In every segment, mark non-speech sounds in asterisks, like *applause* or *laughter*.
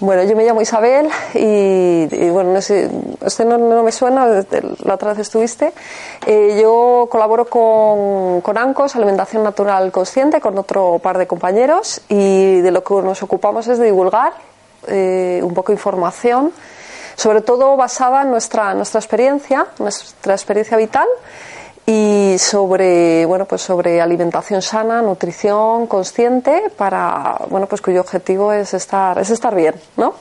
Bueno, yo me llamo Isabel y, bueno, no sé, usted no, no, me suena, la otra vez estuviste. Eh, yo colaboro con, con, ANCOS, Alimentación Natural Consciente, con otro par de compañeros y de lo que nos ocupamos es de divulgar eh, un poco información, sobre todo basada en nuestra, nuestra experiencia, nuestra experiencia vital y sobre bueno pues sobre alimentación sana nutrición consciente para bueno pues cuyo objetivo es estar es estar bien no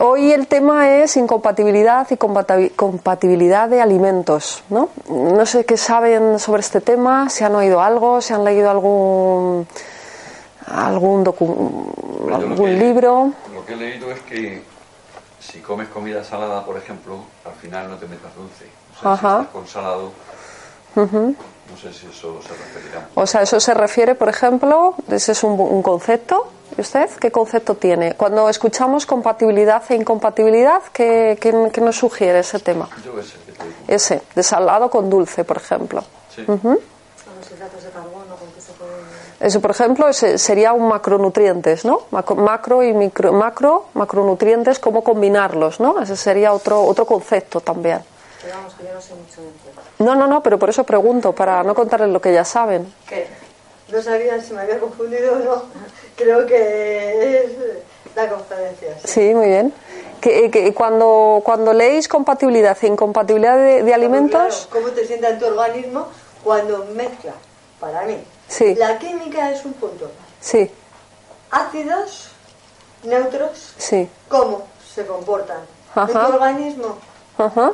hoy el tema es incompatibilidad y compatibilidad de alimentos no no sé qué saben sobre este tema si han oído algo si han leído algún algún docu algún lo que, libro. lo que he leído es que si comes comida salada por ejemplo al final no te metas dulce. O sea, Ajá. si estás con salado Uh -huh. No sé si eso se referirá. O sea, eso se refiere, por ejemplo, ese es un, un, concepto. ¿Y usted qué concepto tiene? Cuando escuchamos compatibilidad e incompatibilidad, ¿qué, qué, qué nos sugiere ese tema? Yo ese que te digo. Ese, de salado con dulce, por ejemplo. Sí. Uh -huh. Eso, por ejemplo, ese sería un macronutrientes, ¿no? Macro y micro, macro, macronutrientes, cómo combinarlos, ¿no? Ese sería otro, otro concepto también. Pero vamos, que yo no sé mucho. No, no, no, pero por eso pregunto, para no contarles lo que ya saben. ¿Qué? No sabía si me había confundido o no. Creo que es la conferencia. Sí, sí muy bien. Que, que, cuando, cuando leéis compatibilidad e incompatibilidad de, de alimentos... Claro, ¿Cómo te sienta en tu organismo cuando mezcla? Para mí. Sí. La química es un punto. Sí. Ácidos, neutros, sí. ¿cómo se comportan? Ajá. En tu organismo. Ajá.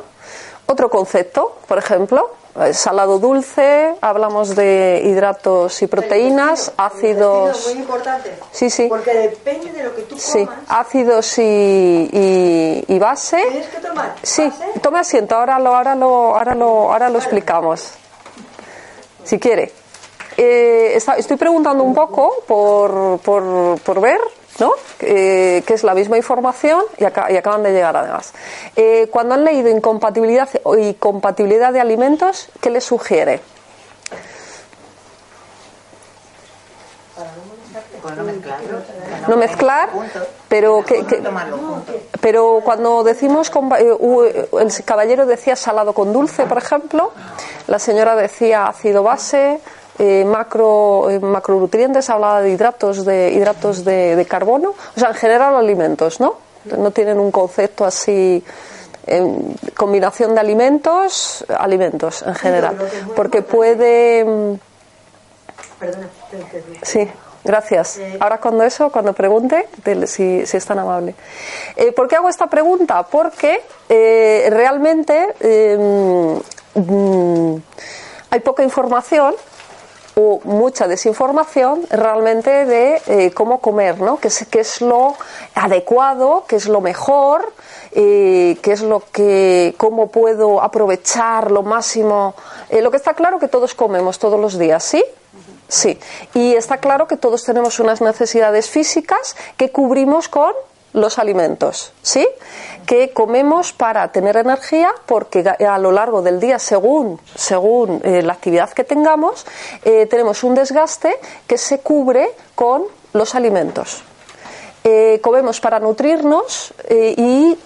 Otro concepto, por ejemplo, salado dulce, hablamos de hidratos y proteínas, ácidos. Muy importante. Sí, sí. Porque depende de lo que tú comas. Sí, ácidos y, y, y base. ¿Tienes que tomar? Sí, ¿Base? tome asiento, ahora lo, ahora lo, ahora lo, ahora lo explicamos. Si quiere. Eh, está, estoy preguntando un poco por, por, por ver ¿no? Eh, que es la misma información y, acá, y, acaban de llegar además. Eh, cuando han leído incompatibilidad y compatibilidad de alimentos, ¿qué les sugiere? no mezclar, no mezclar pero que, que, pero cuando decimos eh, el caballero decía salado con dulce por ejemplo la señora decía ácido base eh, macro, eh, macronutrientes, hablaba de hidratos de hidratos de, de, carbono, o sea, en general alimentos, ¿no? No tienen un concepto así en combinación de alimentos, alimentos en general, porque puede Perdona, Sí, gracias. Ahora cuando eso, cuando pregunte, si, si es tan amable. Eh, ¿Por qué hago esta pregunta? Porque eh, realmente mm, hay poca información o mucha desinformación realmente de eh, cómo comer, ¿no? ¿Qué es, es lo adecuado, qué es lo mejor, eh, qué es lo que, cómo puedo aprovechar lo máximo. Eh, lo que está claro que todos comemos todos los días, ¿sí? Sí. Y está claro que todos tenemos unas necesidades físicas que cubrimos con los alimentos, ¿sí? Que comemos para tener energía porque a lo largo del día, según, según eh, la actividad que tengamos, eh, tenemos un desgaste que se cubre con los alimentos. Eh, comemos para nutrirnos y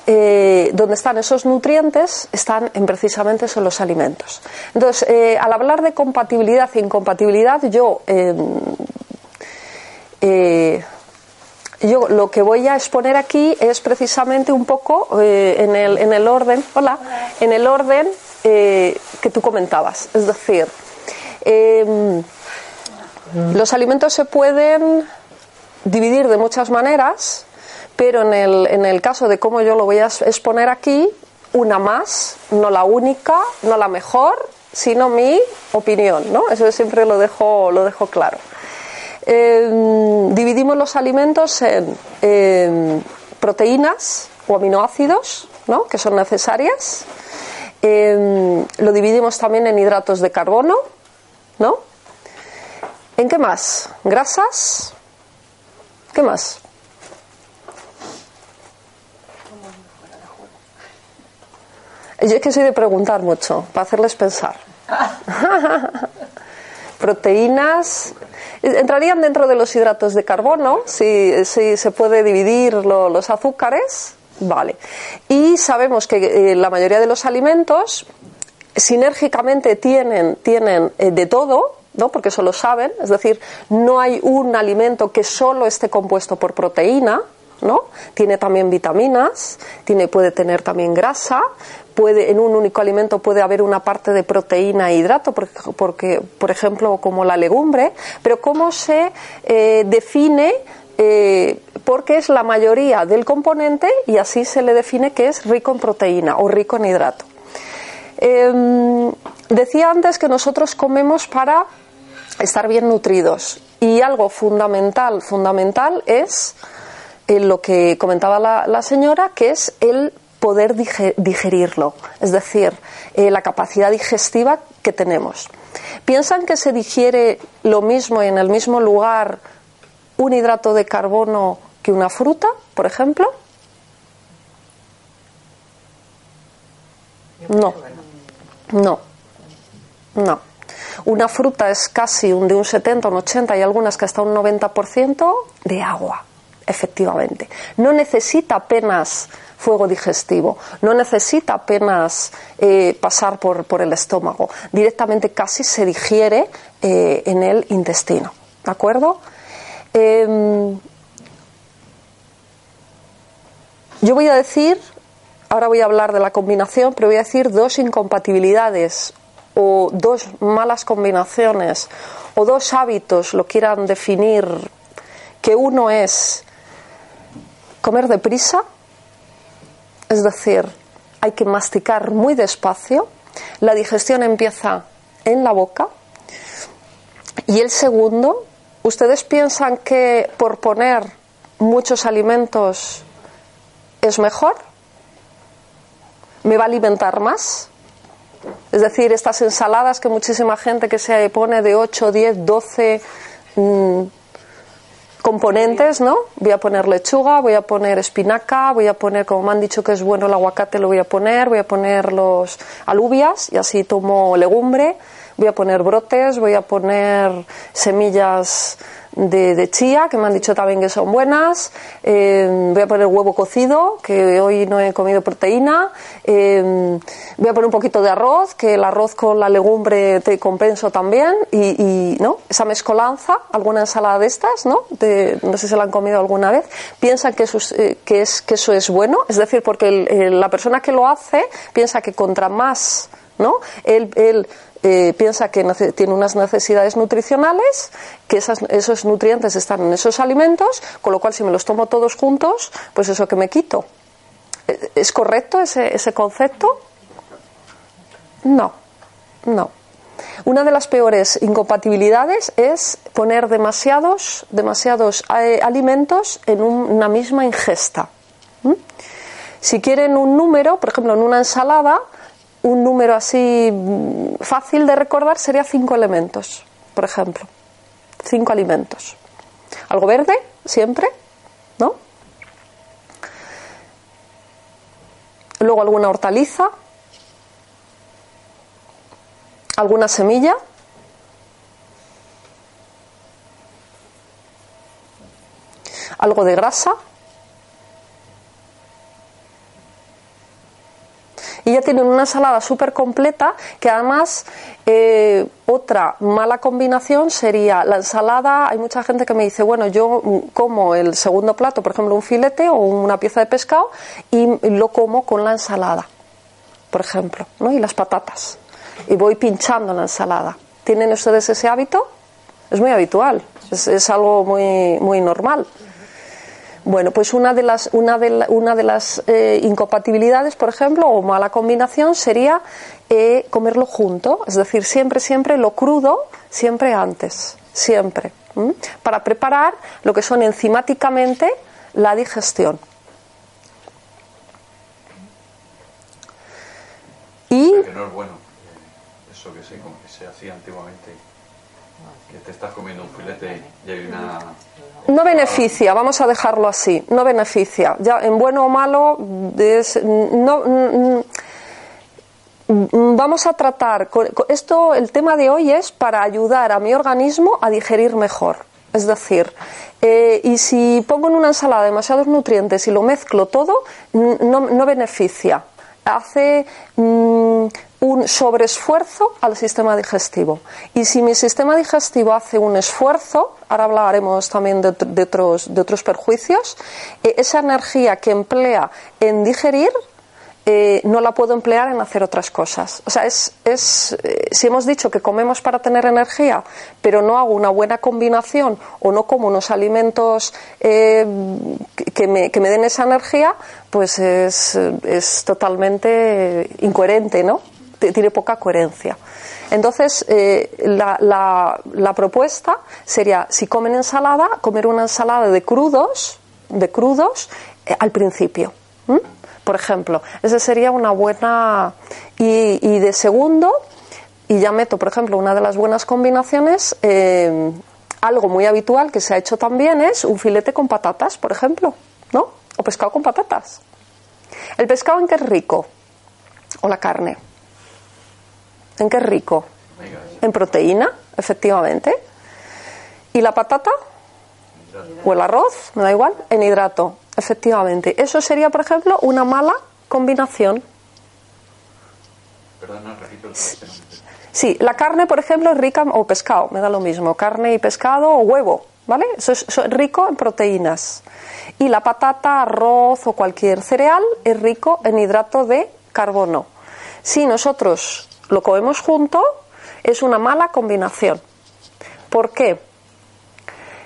donde están esos nutrientes están en precisamente son los alimentos. Entonces, al hablar de compatibilidad e incompatibilidad, yo eh, yo lo que voy a exponer aquí es precisamente un poco eh, en, el, en, el, orden, hola, en el orden eh, que tú comentabas. Es decir, eh, los alimentos se pueden dividir de muchas maneras, pero en el, en el caso de cómo yo lo voy a exponer aquí, una más, no la única, no la mejor, sino mi opinión, ¿no? Eso siempre lo dejo, lo dejo claro. Em, dividimos los alimentos en proteínas o aminoácidos, ¿no? que son necesarias. Em, lo dividimos también en hidratos de carbono, ¿no? ¿En qué más? ¿Grasas? ¿Qué más? Es que soy de preguntar mucho, para hacerles pensar. *laughs* Proteínas. Entrarían dentro de los hidratos de carbono, si, se puede dividir los azúcares. Vale. Y sabemos que eh, la mayoría de los alimentos sinérgicamente tienen, tienen eh, de todo, ¿no? porque eso lo saben, es decir, no hay un alimento que solo esté compuesto por proteína, Tiene también vitaminas, tiene, puede tener también grasa, puede, en un único alimento puede haber una parte de proteína e hidrato, porque por ejemplo, como la legumbre, pero cómo se eh, define eh, porque es la mayoría del componente y así se le define que es rico en proteína o rico en hidrato. Em, decía antes que nosotros comemos para estar bien nutridos y algo fundamental, fundamental es eh, lo que comentaba la señora, que es el poder digerirlo, es decir, eh, la capacidad digestiva que tenemos. ¿Piensan que se digiere lo mismo en el mismo lugar un hidrato de carbono que una fruta, por ejemplo? No, no, no. Una fruta es casi un de un 70, un 80 y algunas que hasta un 90% de agua, efectivamente. No necesita apenas fuego digestivo. No necesita apenas eh, pasar por, por, el estómago. Directamente casi se digiere eh, en el intestino. ¿De acuerdo? Em, yo voy a decir, ahora voy a hablar de la combinación, pero voy a decir dos incompatibilidades o dos malas combinaciones o dos hábitos, lo quieran definir, que uno es comer deprisa es decir, hay que masticar muy despacio, la digestión empieza en la boca. Y el segundo, ¿ustedes piensan que por poner muchos alimentos es mejor? ¿Me va a alimentar más? Es decir, estas ensaladas que muchísima gente que se pone de 8, 10, 12 componentes, ¿no? Voy a poner lechuga, voy a poner espinaca, voy a poner, como me han dicho que es bueno el aguacate, lo voy a poner, voy a poner los alubias y así tomo legumbre, voy a poner brotes, voy a poner semillas de, chía, que me han dicho también que son buenas. Eh, voy a poner huevo cocido, que hoy no he comido proteína. Eh, voy a poner un poquito de arroz, que el arroz con la legumbre te compenso también. Y, ¿no? esa mezcolanza, alguna ensalada de estas, ¿no? no sé si la han comido alguna vez, piensan que eso, es, eh, que, es, que eso es bueno. Es decir, porque la persona que lo hace piensa que contra más, ¿no? el eh, piensa que tiene unas necesidades nutricionales, que esos nutrientes están en esos alimentos, con lo cual si me los tomo todos juntos, pues eso que me quito. Eh, ¿Es correcto ese, ese concepto? No, no. Una de las peores incompatibilidades es poner demasiados, demasiados eh, alimentos en una misma ingesta. Si quieren un número, por ejemplo, en una ensalada, un número así mm, fácil de recordar sería cinco elementos, por ejemplo. Cinco alimentos. Algo verde, siempre, ¿no? Luego alguna hortaliza, alguna semilla, algo de grasa, y ya tienen una ensalada súper completa que además eh, otra mala combinación sería la ensalada. Hay mucha gente que me dice, bueno, yo como el segundo plato, por ejemplo, un filete o una pieza de pescado y lo como con la ensalada, por ejemplo, ¿no? y las patatas. Y voy pinchando la ensalada. ¿Tienen ustedes ese hábito? Es muy habitual, es, es algo muy, muy normal. Bueno, pues una de las, una de, una de las eh, incompatibilidades, por ejemplo, o mala combinación sería eh, comerlo junto, es decir, siempre, siempre lo crudo, siempre antes, siempre, para preparar lo que son enzimáticamente la digestión. Y... que no es bueno eh, eso que se, que se hacía antiguamente, que te estás comiendo un filete y hay una no beneficia, vamos a dejarlo así, no beneficia. Ya en bueno o malo, no, vamos a tratar esto. El tema de hoy es para ayudar a mi organismo a digerir mejor. Es decir, eh, y si pongo en una ensalada demasiados nutrientes y lo mezclo todo, no, no beneficia hace mm, un sobreesfuerzo al sistema digestivo. Y si mi sistema digestivo hace un esfuerzo, ahora hablaremos también de, otros, de otros perjuicios, eh, esa energía que emplea en digerir eh, no la puedo emplear en hacer otras cosas. O sea, es, es eh, si hemos dicho que comemos para tener energía, pero no hago una buena combinación o no como unos alimentos eh, que, me, que, me, den esa energía, pues es, es totalmente incoherente, ¿no? Tiene poca coherencia. Entonces, la, la, la, propuesta sería, si comen ensalada, comer una ensalada de crudos, de crudos al principio por ejemplo. Esa sería una buena. Y, de segundo, y ya meto, por ejemplo, una de las buenas combinaciones, eh, algo muy habitual que se ha hecho también es un filete con patatas, por ejemplo, ¿no? O pescado con patatas. ¿El pescado en qué es rico? ¿O la carne? ¿En qué es rico? En proteína, efectivamente. ¿Y la patata? ¿O el arroz? Me da igual. En hidrato. Efectivamente. Eso sería, por ejemplo, una mala combinación. Perdona, repito el Sí, la carne, por ejemplo, es rica, o pescado, me da lo mismo, carne y pescado o huevo, ¿vale? Eso es, rico en proteínas. Y la patata, arroz o cualquier cereal es rico en hidrato de carbono. Si nosotros lo comemos junto, es una mala combinación. ¿Por qué?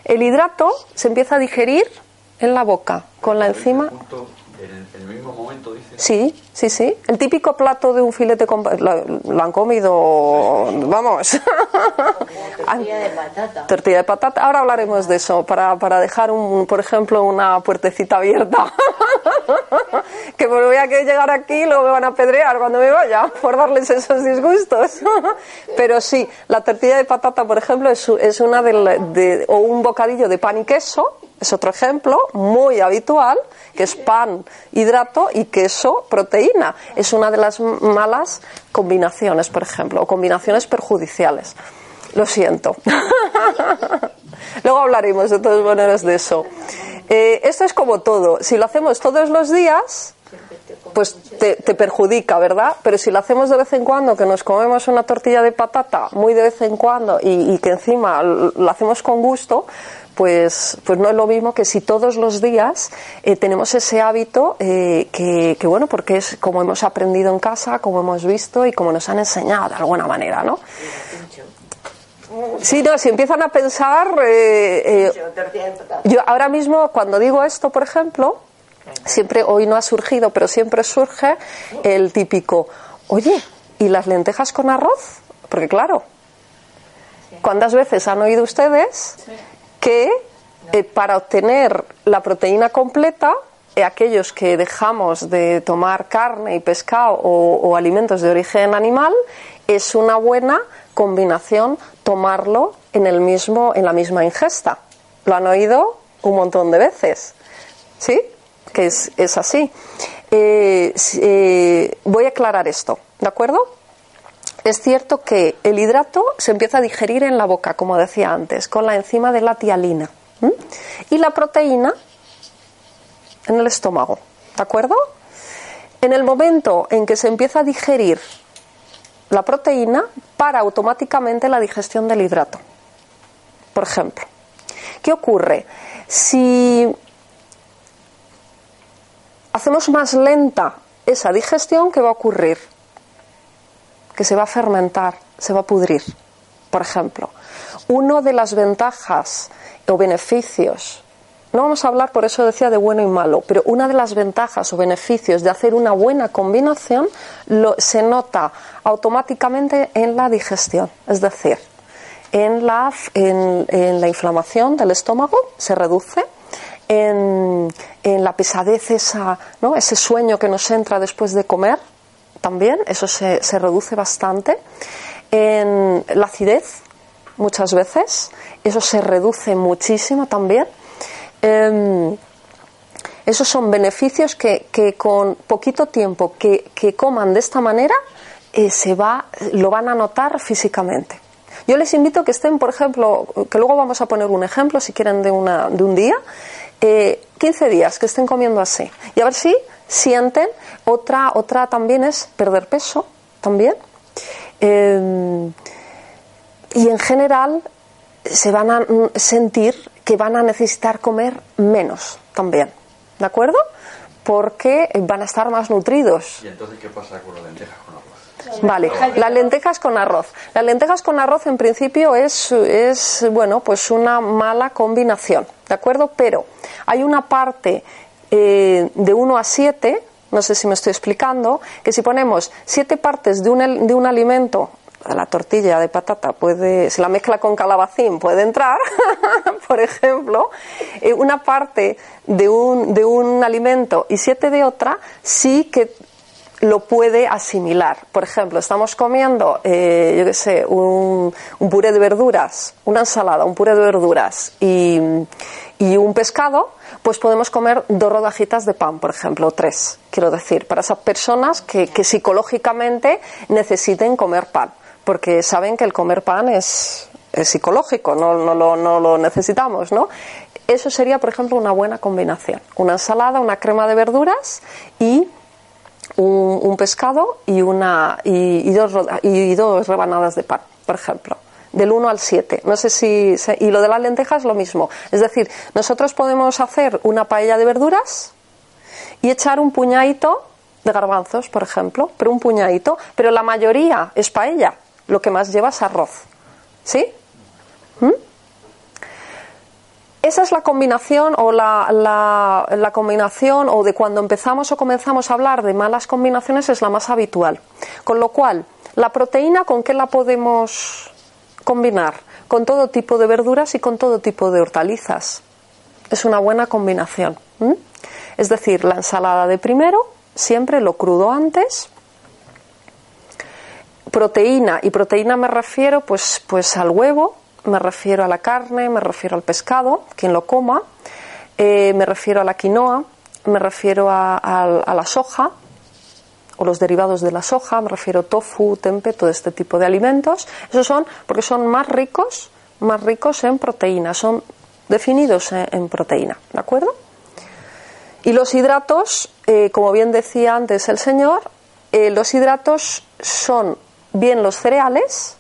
El hidrato se empieza a digerir en la boca, con la enzima. En el mismo momento, dice. Sí, sí, sí. El típico plato de un filete con... Lo, han comido, vamos. *laughs* tortilla de patata. Tortilla de patata. Ahora hablaremos de eso, para, para dejar, un, por ejemplo, una puertecita abierta. *laughs* *laughs* que voy a llegar aquí y luego me van a pedrear cuando me vaya *laughs* por darles esos disgustos. *laughs* Pero sí, la tortilla de patata, por ejemplo, es, es una de, o un bocadillo de pan y queso, es otro ejemplo muy habitual, que es pan, hidrato y queso, proteína. Es una de las malas combinaciones, por ejemplo, o combinaciones perjudiciales. Lo siento. Luego hablaremos de todas maneras de eso. Eh, esto es como todo. Si lo hacemos todos los días, pues te, perjudica, ¿verdad? Pero si lo hacemos de vez en cuando, que nos comemos una tortilla de patata muy de vez en cuando y que encima lo hacemos con gusto, pues, pues no es lo mismo que si todos los días eh, tenemos ese hábito eh, que, que, bueno, porque es como hemos aprendido en casa, como hemos visto y como nos han enseñado de alguna manera, ¿no? Sí, no, si empiezan a pensar, eh, yo ahora mismo cuando digo esto, por ejemplo, siempre, hoy no ha surgido, pero siempre surge el típico, oye, ¿y las lentejas con arroz? Porque claro, ¿cuántas veces han oído ustedes que eh, para obtener la proteína completa, eh, aquellos que dejamos de tomar carne y pescado o, alimentos de origen animal, es una buena combinación tomarlo en, el mismo, en la misma ingesta. Lo han oído un montón de veces. ¿Sí? Que es, es así. Eh, voy a aclarar esto, ¿de acuerdo? Es cierto que el hidrato se empieza a digerir en la boca, como decía antes, con la enzima de la tialina. Y la proteína en el estómago. ¿De acuerdo? En el momento en que se empieza a digerir la proteína, para automáticamente la digestión del hidrato. Por ejemplo, ¿qué ocurre? Si hacemos más lenta esa digestión, ¿qué va a ocurrir? que se va a fermentar, se va a pudrir. Por ejemplo, una de las ventajas o beneficios no vamos a hablar, por eso decía, de bueno y malo, pero una de las ventajas o beneficios de hacer una buena combinación se nota automáticamente en la digestión, es decir, en la, en, la inflamación del estómago se reduce, en, la pesadez, esa, ¿no? ese sueño que nos entra después de comer, también, eso se reduce bastante, en la acidez, muchas veces, eso se reduce muchísimo también Em, esos son beneficios que, con poquito tiempo que, coman de esta manera eh, se va, lo van a notar físicamente. Yo les invito que estén, por ejemplo, que luego vamos a poner un ejemplo, si quieren, de, una, de un día, 15 eh, días que estén comiendo así. Y a ver si sienten. Otra, otra también es perder peso, también. Em, y en general se van a sentir que van a necesitar comer menos también. ¿De acuerdo? Porque van a estar más nutridos. ¿Y entonces qué pasa con las lentejas con arroz? Vale, las lentejas con arroz. Las lentejas con arroz en principio es, es bueno, pues una mala combinación, ¿de acuerdo? Pero hay una parte eh, de 1 a 7, no sé si me estoy explicando, que si ponemos 7 partes de un, de un alimento la tortilla de patata puede, si la mezcla con calabacín puede entrar, *laughs* *laughs* por ejemplo, eh, una parte de un, de un alimento y siete de otra, sí que lo puede asimilar. Por ejemplo, estamos comiendo, eh, yo qué sé, un, un, puré de verduras, una ensalada, un puré de verduras y, y un pescado, pues podemos comer dos rodajitas de pan, por ejemplo, tres, quiero decir, para esas personas que, que psicológicamente necesiten comer pan porque saben que el comer pan es, psicológico, no, no, lo, no lo necesitamos, ¿no? Eso sería, por ejemplo, una buena combinación. Una ensalada, una crema de verduras y un, pescado y, una, y, dos, y dos rebanadas de pan, por ejemplo del 1 al 7. No sé si. Y lo de las lentejas lo mismo. Es decir, nosotros podemos hacer una paella de verduras y echar un puñadito de garbanzos, por ejemplo, pero un puñadito, pero la mayoría es paella lo que más lleva es arroz. ¿Sí? ¿Mm? Esa es la combinación o la, la, combinación o de cuando empezamos o comenzamos a hablar de malas combinaciones es la más habitual. Con lo cual, la proteína, ¿con qué la podemos combinar? Con todo tipo de verduras y con todo tipo de hortalizas. Es una buena combinación. Es decir, la ensalada de primero, siempre lo crudo antes, proteína, y proteína me refiero pues, pues al huevo, me refiero a la carne, me refiero al pescado, quien lo coma, eh, me refiero a la quinoa, me refiero a, la soja o los derivados de la soja, me refiero a tofu, tempe, todo este tipo de alimentos. Esos son porque son más ricos, más ricos en proteína, son definidos en, proteína, ¿de acuerdo? Y los hidratos, eh, como bien decía antes el señor, eh, los hidratos son bien los cereales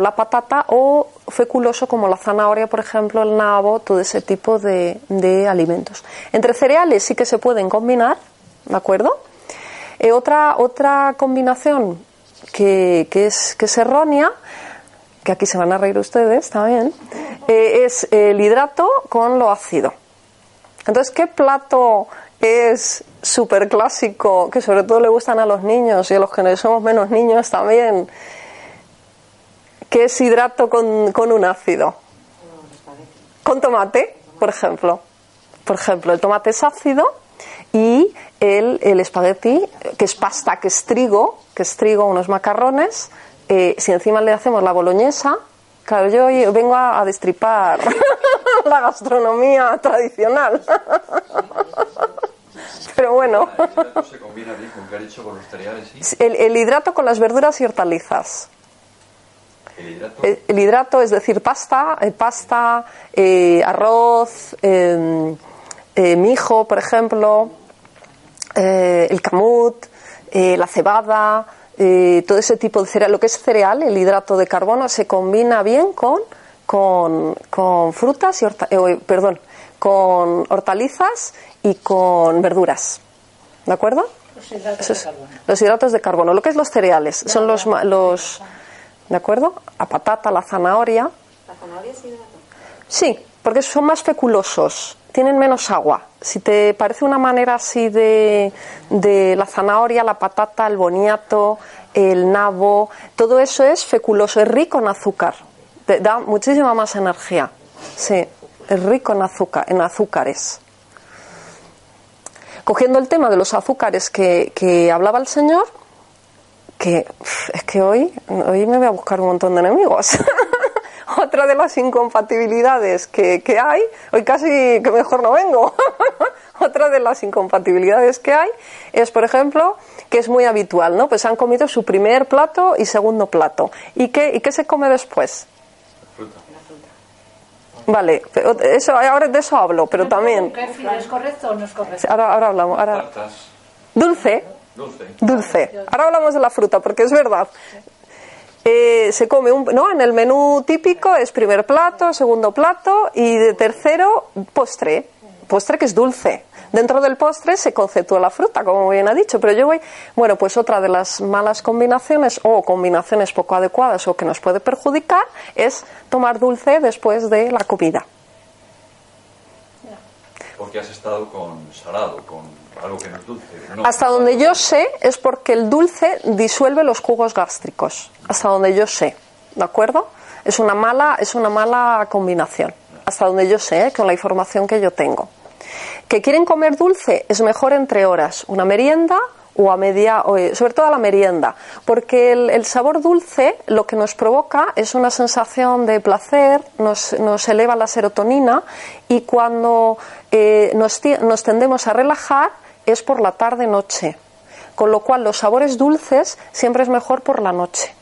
la patata o feculoso como la zanahoria, por ejemplo, el nabo, todo ese tipo de, alimentos. Entre cereales sí que se pueden combinar, ¿de acuerdo? Eh, otra, otra combinación que, es, que es errónea, que aquí se van a reír ustedes también, eh, es el hidrato con lo ácido. Entonces, ¿qué plato es súper clásico, que sobre todo le gustan a los niños y a los que somos menos niños también, que es hidrato con, un ácido. Con tomate, por ejemplo. Por ejemplo, el tomate es ácido y el, el espagueti, que es pasta, que es trigo, que es trigo, unos macarrones, eh, si encima le hacemos la boloñesa, claro, yo vengo a, a destripar *laughs* la gastronomía tradicional. *laughs* Pero bueno. ¿El hidrato se combina bien con qué con los cereales? El, hidrato con las verduras y hortalizas. ¿El hidrato? El, hidrato es decir, pasta, eh, pasta, eh, arroz, em, eh, mijo, por ejemplo, el camut, la cebada, todo ese tipo de cereal. Lo que es cereal, el hidrato de carbono, se combina bien con, con, con frutas y perdón, con hortalizas y con verduras. ¿De acuerdo? Los hidratos de carbono. Los hidratos de carbono. Lo que es los cereales. son los, los. ¿De acuerdo? La patata, la zanahoria. ¿La zanahoria es hidrato? Sí, porque son más feculosos, tienen menos agua. Si te parece una manera así de, de la zanahoria, la patata, el boniato, el nabo, todo eso es feculoso, es rico en azúcar, te da muchísima más energía. Sí, es rico en azúcar, en azúcares. Cogiendo el tema de los azúcares que, que hablaba el Señor, que es que hoy, hoy me voy a buscar un montón de enemigos. *laughs* Otra de las incompatibilidades que, que hay, hoy casi que mejor no vengo. *laughs* Otra de las incompatibilidades que hay es, por ejemplo, que es muy habitual, ¿no? Pues han comido su primer plato y segundo plato. ¿Y qué, y qué se come después? Fruta. Vale, eso, ahora de eso hablo, pero también. ¿Kéfir es correcto o no es correcto? Ahora, ahora hablamos. Ahora. Dulce, Dulce. dulce. Ahora hablamos de la fruta, porque es verdad. Eh, se come un, no en el menú típico es primer plato segundo plato y de tercero postre postre que es dulce dentro del postre se conceptúa la fruta como bien ha dicho pero yo voy bueno pues otra de las malas combinaciones o combinaciones poco adecuadas o que nos puede perjudicar es tomar dulce después de la comida Porque has estado con salado, con Hasta donde yo sé es porque el dulce disuelve los jugos gástricos. Hasta donde yo sé, ¿de acuerdo? Es una mala, es una mala combinación. Hasta donde yo sé, ¿eh? con la información que yo tengo. Que quieren comer dulce es mejor entre horas, una merienda o a media, o, eh, sobre todo a la merienda, porque el, sabor dulce lo que nos provoca es una sensación de placer, nos, nos eleva la serotonina y cuando eh, nos tendemos a relajar es por la tarde-noche. Con lo cual los sabores dulces siempre es mejor por la noche.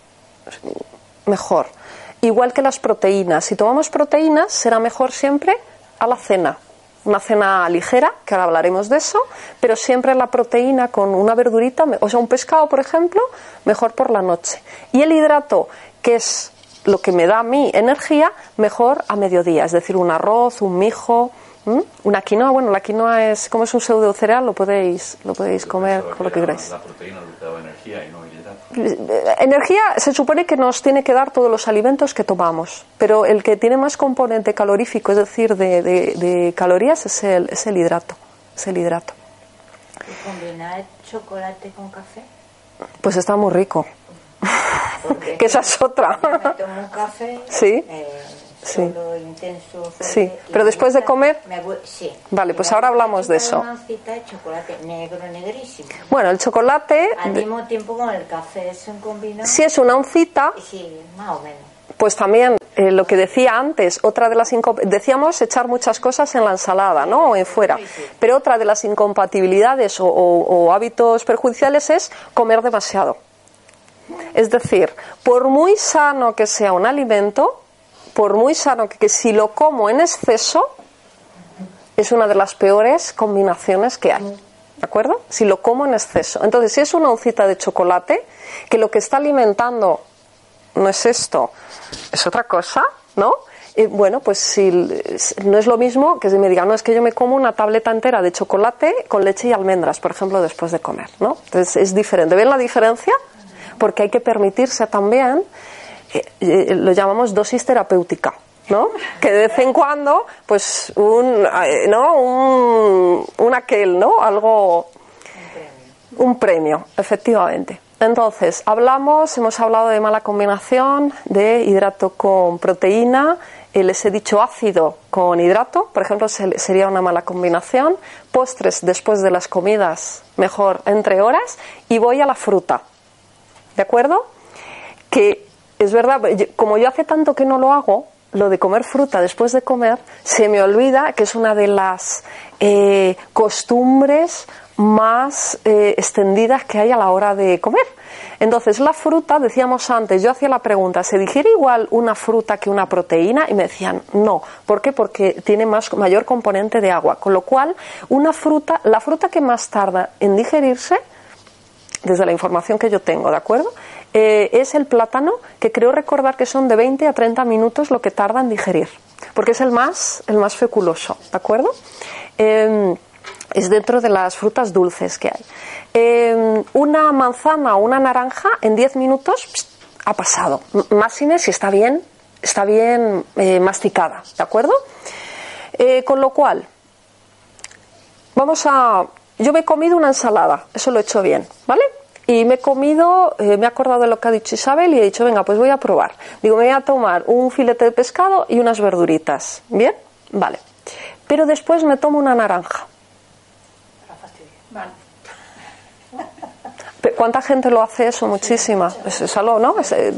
Mejor. Igual que las proteínas. Si tomamos proteínas será mejor siempre a la cena. Una cena ligera, que ahora hablaremos de eso, pero siempre la proteína con una verdurita, o sea, un pescado, por ejemplo, mejor por la noche. Y el hidrato, que es lo que me da a mí energía, mejor a mediodía, es decir, un arroz, un mijo, ¿m? una quinoa. Bueno, la quinoa es como es un pseudo cereal, lo podéis, lo podéis comer con lo que queráis. La proteína daba energía y no el hidrato. Energía se supone que nos tiene que dar todos los alimentos que tomamos, pero el que tiene más componente calorífico, es decir, de, de- de calorías, es el, es el hidrato. Es el hidrato. ¿Y combinar chocolate con café? Pues está muy rico. *laughs* Que esa es otra. yo me tomo un café. *laughs* Sí. eh, Sí. solo intenso. fuerte, Sí, pero después de comer- me gu- sí. Vale, pues ahora hablamos de eso. Chocolate negro, negrísimo. Bueno, el chocolate, Al mismo tiempo con el café es un combinado. si es una oncita, Sí, más o menos. pues también eh, lo que decía antes, otra de las decíamos echar muchas cosas en la ensalada, ¿no? O en fuera. Pero otra de las incompatibilidades o, o- o hábitos perjudiciales es comer demasiado. Es decir, por muy sano que sea un alimento, por muy sano que, que si lo como en exceso, es una de las peores combinaciones que hay. ¿De acuerdo? Si lo como en exceso. Entonces, si es una oncita de chocolate, que lo que está alimentando no es esto, es otra cosa, ¿no? Eh, bueno, pues si no es lo mismo que si me digan, no, es que yo me como una tableta entera de chocolate con leche y almendras, por ejemplo, después de comer, ¿no? Entonces es diferente. ¿Ven la diferencia? Porque hay que permitirse también, eh, eh, lo llamamos dosis terapéutica, ¿no? Que de vez en cuando, pues, un, eh, ¿no? Un, un aquel, ¿no? Algo, un premio, efectivamente. Entonces, hablamos, hemos hablado de mala combinación de hidrato con proteína, les he dicho ácido con hidrato, por ejemplo, se- sería una mala combinación. Postres después de las comidas, mejor entre horas. Y voy a la fruta. ¿De acuerdo? Que es verdad, como yo hace tanto que no lo hago, lo de comer fruta después de comer, se me olvida que es una de las eh, costumbres más eh, extendidas que hay a la hora de comer. Entonces, la fruta, decíamos antes, yo hacía la pregunta, ¿se digiere igual una fruta que una proteína? Y me decían, no. ¿Por qué? Porque tiene más, mayor componente de agua. Con lo cual, una fruta, la fruta que más tarda en digerirse desde la información que yo tengo, ¿de acuerdo? Eh, es el plátano, que creo recordar que son de 20 a 30 minutos lo que tarda en digerir, porque es el más, el más feculoso, ¿de acuerdo? Eh, es dentro de las frutas dulces que hay. Eh, una manzana o una naranja en 10 minutos ha pasado. Máxime si está bien, está bien eh, masticada, ¿de acuerdo? Eh, con lo cual, vamos a... Yo me he comido una ensalada, eso lo he hecho bien, ¿vale? Y me he comido, eh, me he acordado de lo que ha dicho Isabel y he dicho, venga, pues voy a probar. Digo, me voy a tomar un filete de pescado y unas verduritas. ¿Bien? Vale. Pero después me tomo una naranja. ¿Cuánta gente lo hace eso? Muchísima. Es, algo, ¿no? Es, eh,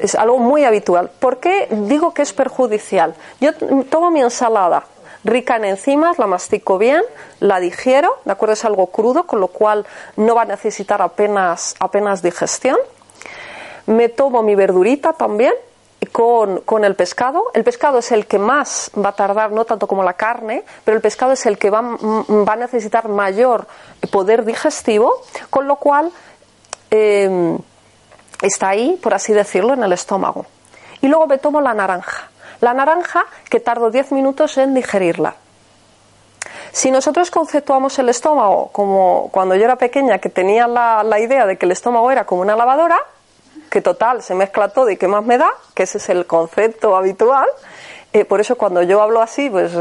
es algo muy habitual. ¿Por qué digo que es perjudicial? Yo tomo mi ensalada rica en enzimas, la mastico bien, la digiero, ¿de acuerdo? Es algo crudo, con lo cual no va a necesitar apenas, apenas digestión. Me tomo mi verdurita también con, con, el pescado. El pescado es el que más va a tardar, no tanto como la carne, pero el pescado es el que va, va a necesitar mayor poder digestivo, con lo cual em, está ahí, por así decirlo, en el estómago. Y luego me tomo la naranja. La naranja, que tardo 10 minutos en digerirla. Si nosotros conceptuamos el estómago como cuando yo era pequeña, que tenía la, idea de que el estómago era como una lavadora, que total se mezcla todo y que más me da, que ese es el concepto habitual, eh, por eso cuando yo hablo así, pues,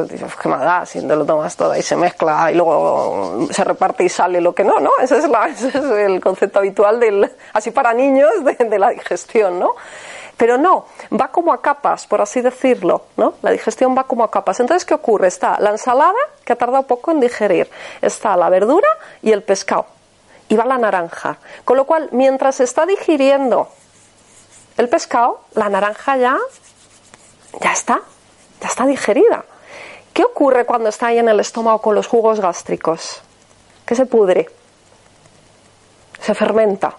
¿qué me da? Si te lo tomas todo y se mezcla y luego se reparte y sale lo que no, ¿no? Ese es, *laughs* es el concepto habitual del, así para niños, de, de la digestión, ¿no? Pero no, va como a capas, por así decirlo, ¿no? La digestión va como a capas. Entonces, ¿qué ocurre? Está la ensalada, que ha tardado poco en digerir, está la verdura y el pescado, y va la naranja. Con lo cual, mientras está digiriendo el pescado, la naranja ya, ya está, ya está digerida. ¿Qué ocurre cuando está ahí en el estómago con los jugos gástricos? Que se pudre, se fermenta.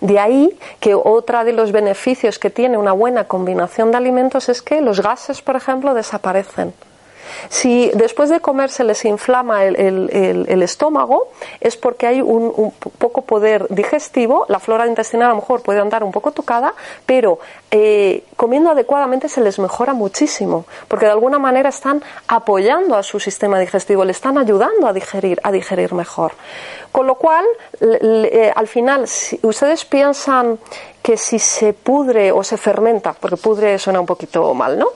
De ahí que otra de los beneficios que tiene una buena combinación de alimentos es que los gases, por ejemplo, desaparecen. Si después de comer se les inflama el, estómago, es porque hay un, poco poder digestivo, la flora intestinal a lo mejor puede andar un poco tocada, pero eh, comiendo adecuadamente se les mejora muchísimo, porque de alguna manera están apoyando a su sistema digestivo, le están ayudando a digerir, a digerir mejor. Con lo cual, eh, al final, si ustedes piensan que si se pudre o se fermenta, porque pudre suena un poquito mal, ¿no?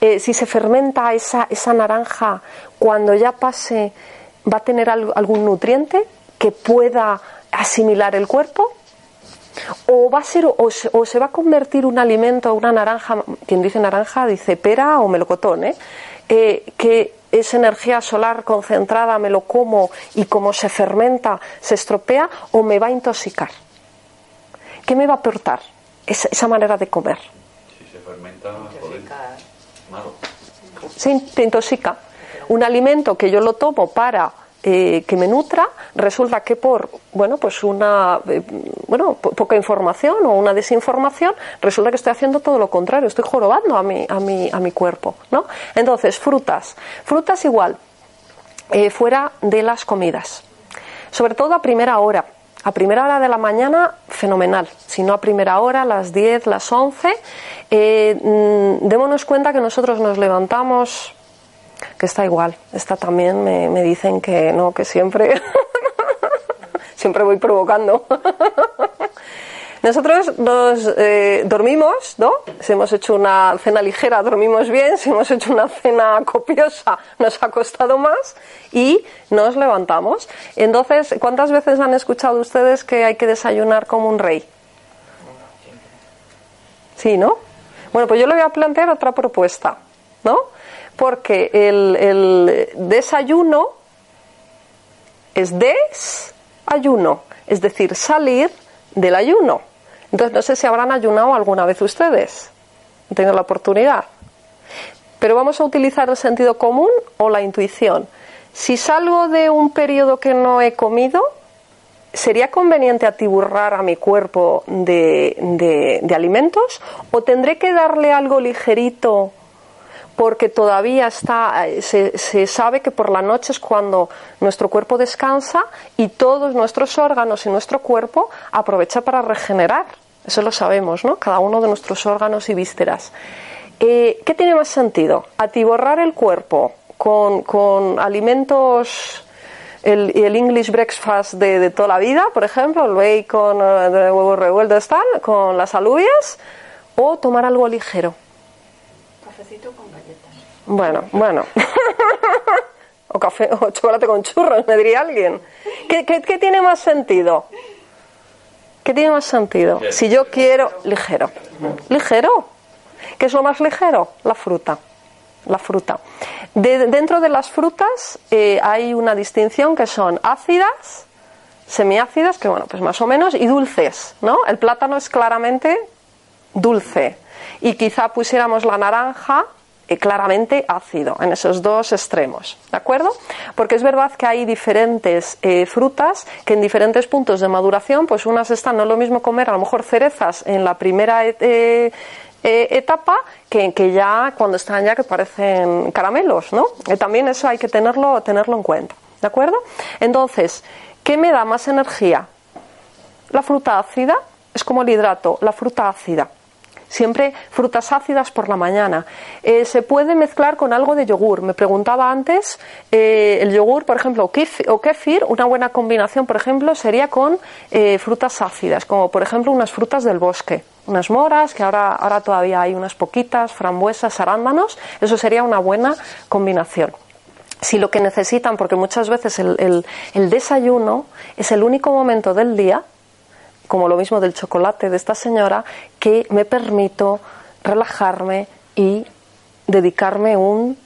Eh, si se fermenta esa, esa naranja, cuando ya pase, ¿va a tener algún nutriente que pueda asimilar el cuerpo? o va a ser o se, va a convertir un alimento una naranja quien dice naranja dice pera o melocotón ¿eh? eh, que es energía solar concentrada me lo como y como se fermenta se estropea o me va a intoxicar ¿Qué me va a aportar esa, manera de comer? Si se fermenta, joder, malo. Intoxica. Un alimento que yo lo tomo para eh, que me nutra, resulta que por bueno pues una eh, bueno poca información o una desinformación resulta que estoy haciendo todo lo contrario, estoy jorobando a mi a mi a mi cuerpo, ¿no? Entonces frutas, frutas igual eh, fuera de las comidas, sobre todo a primera hora a primera hora de la mañana, fenomenal. Si no a primera hora, las 10, las 11. Eh, mm, démonos cuenta que nosotros nos levantamos, que está igual. Esta también me, me dicen que no, que siempre, *laughs* siempre voy provocando. *laughs* Nosotros nos eh, dormimos, ¿no? Si hemos hecho una cena ligera, dormimos bien. Si hemos hecho una cena copiosa, nos ha costado más y nos levantamos. Entonces, ¿cuántas veces han escuchado ustedes que hay que desayunar como un rey? Sí, ¿no? Bueno, pues yo le voy a plantear otra propuesta, ¿no? Porque el, el desayuno es desayuno, es decir, salir del ayuno. Entonces, no sé si habrán ayunado alguna vez ustedes. Han la oportunidad. Pero vamos a utilizar el sentido común o la intuición. Si salgo de un periodo que no he comido, ¿sería conveniente atiburrar a mi cuerpo de, de alimentos? ¿O tendré que darle algo ligerito porque todavía está, se, se, sabe que por la noche es cuando nuestro cuerpo descansa y todos nuestros órganos y nuestro cuerpo aprovecha para regenerar. Eso lo sabemos, ¿no? Cada uno de nuestros órganos y vísceras. Eh, ¿Qué tiene más sentido? ¿Atiborrar el cuerpo con, con alimentos, el, el, English breakfast de, de, toda la vida, por ejemplo, el bacon, el huevo revuelto, tal, con las alubias, o tomar algo ligero? Cafecito con galletas. Bueno, bueno. *laughs* o café o chocolate con churros, me diría alguien. ¿Qué, qué, qué tiene más sentido? ¿Qué tiene más sentido? Si yo quiero ligero. Ligero. ¿Qué es lo más ligero? La fruta. La fruta. De- dentro de las frutas eh, hay una distinción que son ácidas, semiácidas, que bueno, pues más o menos, y dulces, ¿no? El plátano es claramente dulce. Y quizá pusiéramos la naranja claramente ácido, en esos dos extremos, ¿de acuerdo? Porque es verdad que hay diferentes eh, frutas que en diferentes puntos de maduración, pues unas están, no es lo mismo comer a lo mejor cerezas en la primera eh, eh, etapa que, que ya cuando están ya que parecen caramelos, ¿no? También eso hay que tenerlo, tenerlo en cuenta, ¿de acuerdo? Entonces, ¿qué me da más energía? La fruta ácida es como el hidrato, la fruta ácida. Siempre frutas ácidas por la mañana. Eh, se puede mezclar con algo de yogur. Me preguntaba antes, eh, el yogur, por ejemplo, o kef- o una buena combinación, por ejemplo, sería con eh, frutas ácidas, como por ejemplo unas frutas del bosque, unas moras, que ahora, ahora todavía hay unas poquitas, frambuesas, arándanos. Eso sería una buena combinación si lo que necesitan, porque muchas veces el- el desayuno es el único momento del día, como lo mismo del chocolate de esta señora, que me permito relajarme y dedicarme un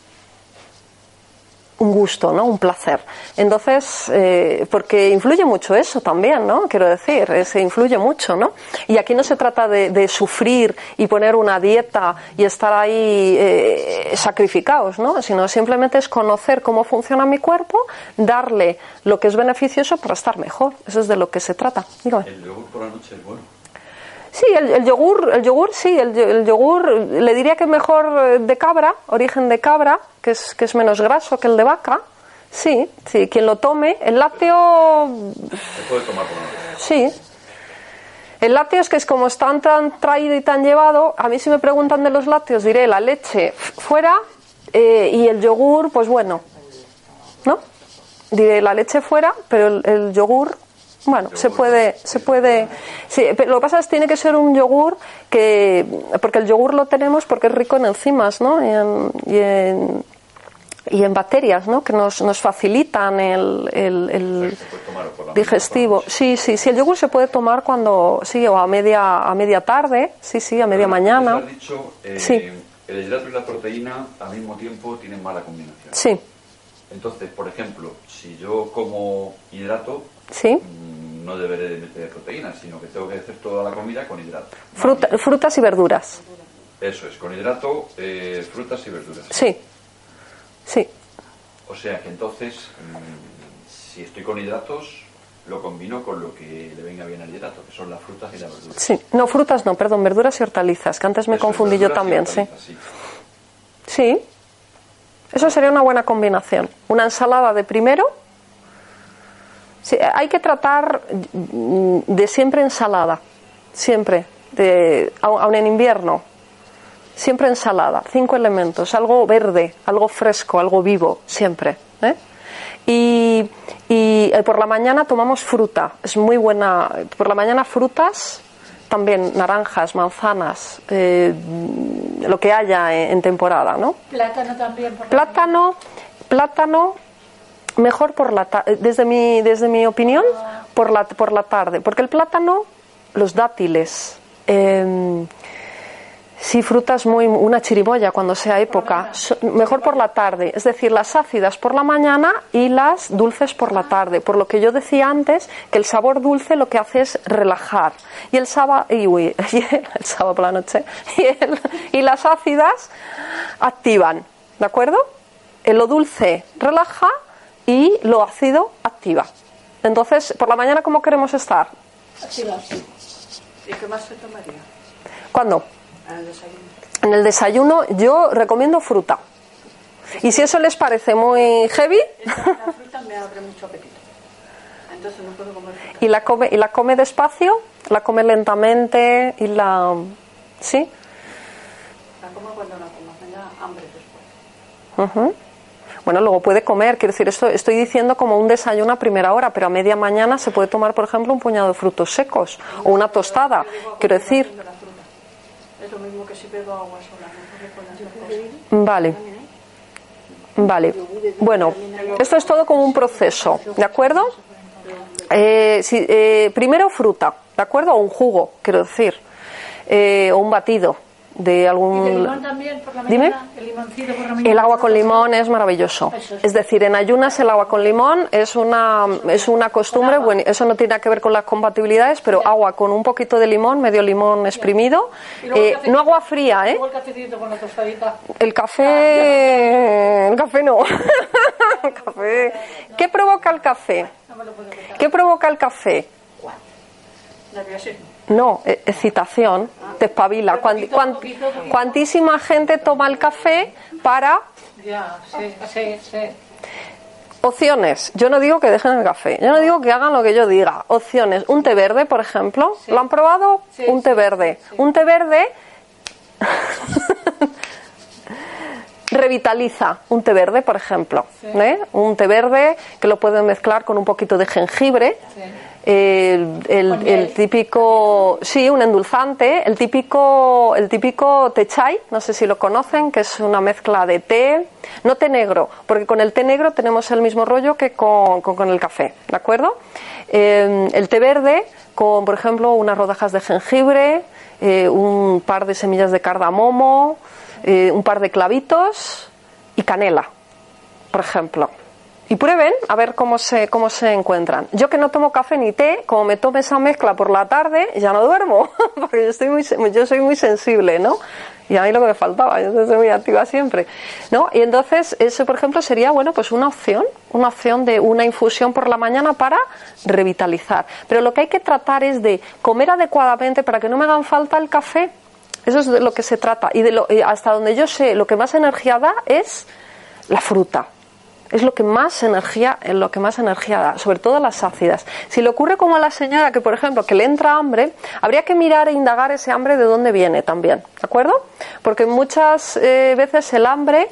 un gusto, ¿no? Un placer. Entonces, eh, porque influye mucho eso también, ¿no? Quiero decir, eh, se influye mucho, ¿no? Y aquí no se trata de, de sufrir y poner una dieta y estar ahí eh, sacrificados, ¿no? Sino simplemente es conocer cómo funciona mi cuerpo, darle lo que es beneficioso para estar mejor. Eso es de lo que se trata. Dígame. El yogur por la noche es bueno. Sí, el, el yogur, el yogur sí, el, el yogur le diría que mejor eh, de cabra, origen de cabra, que es, que es menos graso que el de vaca. Sí, sí, quien lo tome. El lácteo, Se puede tomar por la noche. sí. El lácteo es que es como están tan traído y tan llevado. A mí si me preguntan de los lácteos diré la leche fuera eh, y el yogur, pues bueno, ¿no? Diré la leche fuera, pero el, el yogur, bueno, se puede, se puede. Sí, pero lo que pasa es que tiene que ser un yogur que, porque el yogur lo tenemos porque es rico en enzimas, ¿no? Y en, y en, y en bacterias, ¿no? Que nos, nos facilitan el, el- el digestivo. Sí, sí, sí. El yogur se puede tomar cuando, sí, o a media, a media tarde, sí, sí, a media mañana. has dicho, eh, Sí. el hidrato y la proteína al mismo tiempo tienen mala combinación. Sí, Entonces, por ejemplo, si yo como hidrato, sí. mm, no deberé de meter proteína, sino que tengo que hacer toda la comida con hidrato. Fruta- frutas y verduras. Eso es, con hidrato, eh, frutas y verduras. Sí, sí. O sea que entonces, mm, si estoy con hidratos, lo combino con lo que le venga bien al hidrato, que son las frutas y las verduras. Sí, no, frutas no, perdón, verduras y hortalizas, que antes me Eso confundí yo también, sí. Sí, eso sería una buena combinación. Una ensalada de primero. Sí, hay que tratar de siempre ensalada, siempre, de, au- aun en invierno, siempre ensalada, cinco elementos, algo verde, algo fresco, algo vivo, siempre. ¿eh? Y, y, eh, por la mañana tomamos fruta, es muy buena. Por la mañana frutas, también naranjas, manzanas, eh, lo que haya en, en temporada, ¿no? Plátano también. Por Plátano, plátano, mejor por la tarde, desde mi, desde mi opinión, por la, por la tarde, porque el plátano, los dátiles, eh, sí, frutas muy, una chirimoya cuando sea época, mejor por la tarde, es decir, las ácidas por la mañana y las dulces por la tarde, por lo que yo decía antes, que el sabor dulce lo que hace es relajar, y el sábado, y, uy, *laughs* y el, el sábado por la noche, *laughs* y, el- y las ácidas activan, ¿de acuerdo? Eh, Lo dulce relaja y lo ácido activa. Entonces, por la mañana, ¿cómo queremos estar? ¿Y qué más se tomaría ¿Cuándo? En el desayuno? En el desayuno yo recomiendo fruta. Y si eso les parece muy heavy La fruta me abre mucho apetito. Entonces no puedo comer fruta. y la come y la come despacio, la come lentamente y la sí, La como cuando la como. Me da hambre después. Bueno, luego puede comer, quiero decir, esto estoy diciendo como un desayuno a primera hora, pero a media mañana se puede tomar, por ejemplo, un puñado de frutos secos o una tostada. Quiero decir. Es lo mismo que si bebo agua sola. Cosas. vale. Vale. Bueno, esto es todo como un proceso, ¿de acuerdo? Eh, si- eh, primero fruta, ¿de acuerdo? O un jugo, quiero decir. Eh, o un batido de ¿Y de algún... limón también por la Dime. El limoncito por la mañana. El agua con limón es maravilloso. Es. Es decir, en ayunas el agua con limón es una, es una costumbre, bueno, eso no tiene que ver con las compatibilidades, pero agua con un poquito de limón, medio limón exprimido, eh, no agua fría, ¿eh? El con la tostadita. El café, el café no. *laughs* El café. ¿Qué provoca el café? ¿Qué provoca el café? Nerviosismo. No, excitación, te espabila. Pero Cuan- poquito, cuan- poquito, poquito. cuantísima gente toma el café para Ya, sí, sí, sí. Opciones. Yo no digo que dejen el café. Yo no digo que hagan lo que yo diga. Opciones. Un té verde, por ejemplo. Sí. ¿Lo han probado? Sí, un té verde. sí. Un té verde *laughs* revitaliza. Un té verde, por ejemplo. ¿eh? Un té verde que lo pueden mezclar con un poquito de jengibre. El, típico, sí, un endulzante, el típico, el típico té chai, no sé si lo conocen, que es una mezcla de té, no té negro, porque con el té negro tenemos el mismo rollo que con, con- con el café, ¿de acuerdo? Eh, el té verde con, por ejemplo, unas rodajas de jengibre, eh, un par de semillas de cardamomo, eh, un par de clavitos y canela, por ejemplo. Y prueben a ver cómo se, cómo se encuentran. Yo que no tomo café ni té, como me tome esa mezcla por la tarde, ya no duermo, *laughs* porque yo, estoy muy, yo soy muy sensible, ¿no? Y a mí lo que me faltaba, yo soy muy activa siempre, ¿no? Y entonces, eso, por ejemplo, sería, bueno, pues una opción, una opción de una infusión por la mañana para revitalizar. Pero lo que hay que tratar es de comer adecuadamente para que no me hagan falta el café. Eso es de lo que se trata. Y de lo, y hasta donde yo sé, lo que más energía da es la fruta. Es lo que más energía, es lo que más energía da, sobre todo las ácidas. Si le ocurre como a la señora que, por ejemplo, que le entra hambre, habría que mirar e indagar ese hambre de dónde viene también, ¿de acuerdo? Porque muchas eh, veces el hambre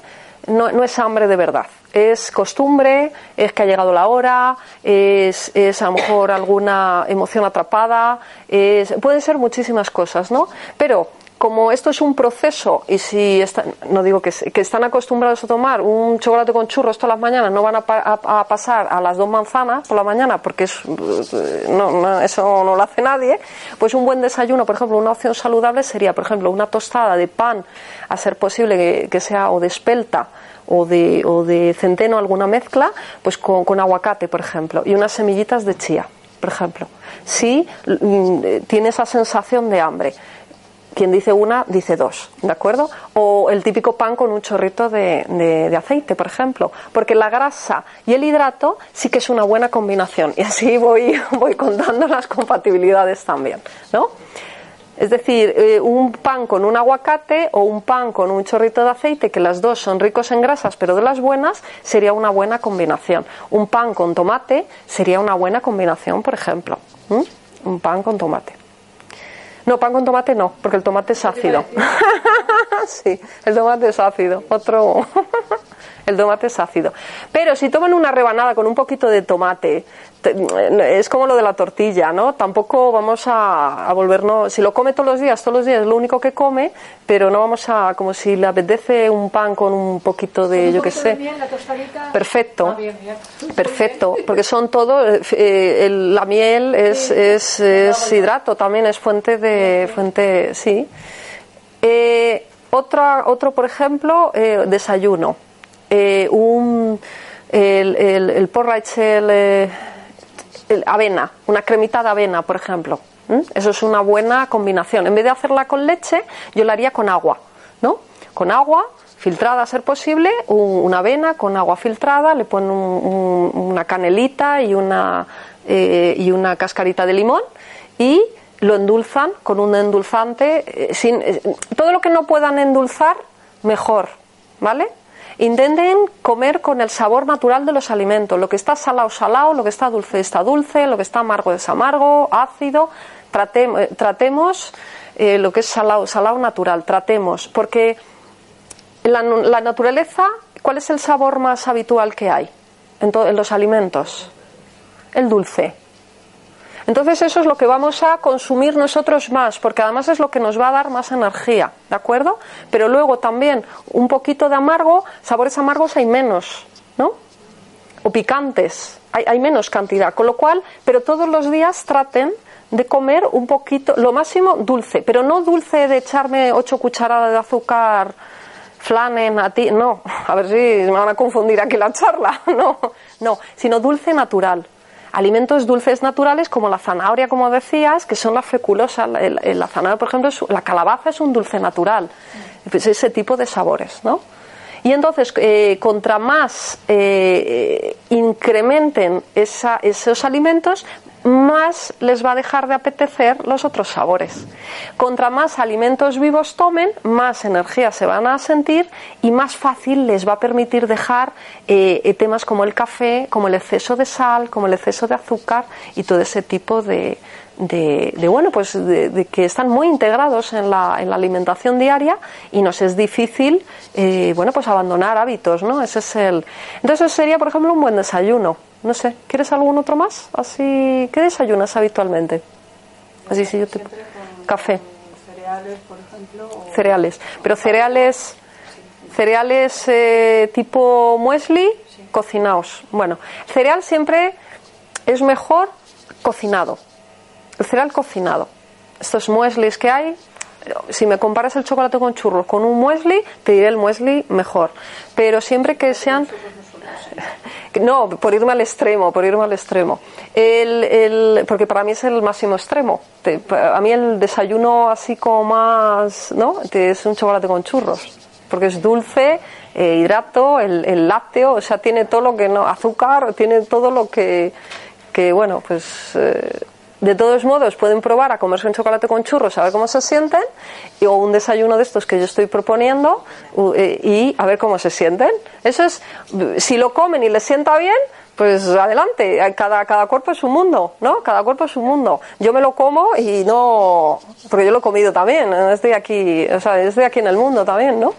no, no es hambre de verdad. Es costumbre, es que ha llegado la hora, es, es a lo mejor alguna emoción atrapada, es, pueden ser muchísimas cosas, ¿no? Pero como esto es un proceso y si están, no digo que, que están acostumbrados a tomar un chocolate con churros todas las mañanas, no van a, a- a pasar a las dos manzanas por la mañana porque es, no, no, eso no lo hace nadie, pues un buen desayuno, por ejemplo, una opción saludable sería, por ejemplo, una tostada de pan, a ser posible que, que sea o de espelta o de, o de centeno, alguna mezcla, pues con, con aguacate, por ejemplo, y unas semillitas de chía, por ejemplo. Si mm, eh, tiene esa sensación de hambre. Quien dice una, dice dos, ¿de acuerdo? O el típico pan con un chorrito de, de- aceite, por ejemplo. Porque la grasa y el hidrato sí que es una buena combinación. Y así voy, *laughs* voy contando las compatibilidades también, ¿no? Es decir, eh, un pan con un aguacate o un pan con un chorrito de aceite, que las dos son ricos en grasas, pero de las buenas, sería una buena combinación. Un pan con tomate sería una buena combinación, por ejemplo. Un pan con tomate. No, pan con tomate no, porque el tomate es ácido. *laughs* sí, el tomate es ácido. Otro. *laughs* el tomate es ácido. Pero si toman una rebanada con un poquito de tomate, te- es como lo de la tortilla, ¿no? Tampoco vamos a, a volvernos. Si lo come todos los días, todos los días es lo único que come, pero no vamos a. como si le apetece un pan con un poquito de, yo qué sé. miel, la tostadita. Perfecto. Ah, bien, bien. Perfecto, porque son todo, eh, el- la miel es, es, es hidrato, también es fuente de, fuente, sí. Eh, otra, otro, por ejemplo, eh, desayuno. Eh, un, el, el, el porridge, eh, el avena, una cremita de avena, por ejemplo. Eso es una buena combinación. En vez de hacerla con leche, yo la haría con agua, ¿no? Con agua filtrada a ser posible, un- una avena con agua filtrada, le ponen un- una canelita y una, eh, y una cascarita de limón y lo endulzan con un endulzante. eh, sin, eh, todo lo que no puedan endulzar, mejor, ¿vale? Intenten comer con el sabor natural de los alimentos. Lo que está salado, salado, lo que está dulce, está dulce, lo que está amargo es amargo, ácido. Eh, tratemos eh, lo que es salado, salado natural, tratemos. Porque la, naturaleza, ¿cuál es el sabor más habitual que hay en, en los alimentos? El dulce. Entonces eso es lo que vamos a consumir nosotros más, porque además es lo que nos va a dar más energía, ¿de acuerdo? Pero luego también un poquito de amargo, sabores amargos hay menos, ¿no? O picantes, hay, hay menos cantidad, con lo cual, pero todos los días traten de comer un poquito, lo máximo dulce, pero no dulce de echarme ocho cucharadas de azúcar flanen a ti, no, a ver si me van a confundir aquí la charla, *laughs* no, no, sino dulce natural. Alimentos dulces naturales como la zanahoria, como decías, que son la la, la zanahoria, por ejemplo, es, la calabaza es un dulce natural, ese tipo de sabores, ¿no? Y entonces, eh, contra más eh, incrementen esa, esos alimentos, más les va a dejar de apetecer los otros sabores. Contra más alimentos vivos tomen, más energía se van a sentir y más fácil les va a permitir dejar eh, temas como el café, como el exceso de sal, como el exceso de azúcar y todo ese tipo de, de, de, bueno pues de, de, que están muy integrados en la, en la, alimentación diaria y nos es difícil eh, bueno pues abandonar hábitos no ese es el entonces sería por ejemplo un buen desayuno no sé quieres algún otro más así qué desayunas habitualmente así si yo te café cereales por ejemplo o... cereales pero cereales cereales eh, tipo muesli Sí. cocinados bueno cereal siempre es mejor cocinado el cereal cocinado. Estos mueslis que hay, si me comparas el chocolate con churros con un muesli, te diré el muesli mejor. Pero siempre que sean. *laughs* No, por irme al extremo, por irme al extremo. El, el, porque para mí es el máximo extremo. Te- a mí el desayuno así como más, ¿no? Es un chocolate con churros. Porque es dulce, eh, hidrato, el, el lácteo, o sea, tiene todo lo que no, azúcar, tiene todo lo que, que bueno, pues eh, de todos modos pueden probar a comerse un chocolate con churros, a ver cómo se sienten, o un desayuno de estos que yo estoy proponiendo eh, y a ver cómo se sienten. Eso es, si lo comen y les sienta bien, pues adelante, cada, cada cuerpo es un mundo, ¿no? Cada cuerpo es un mundo. Yo me lo como y no, porque yo lo he comido también, estoy aquí, o sea, estoy aquí en el mundo también, ¿no?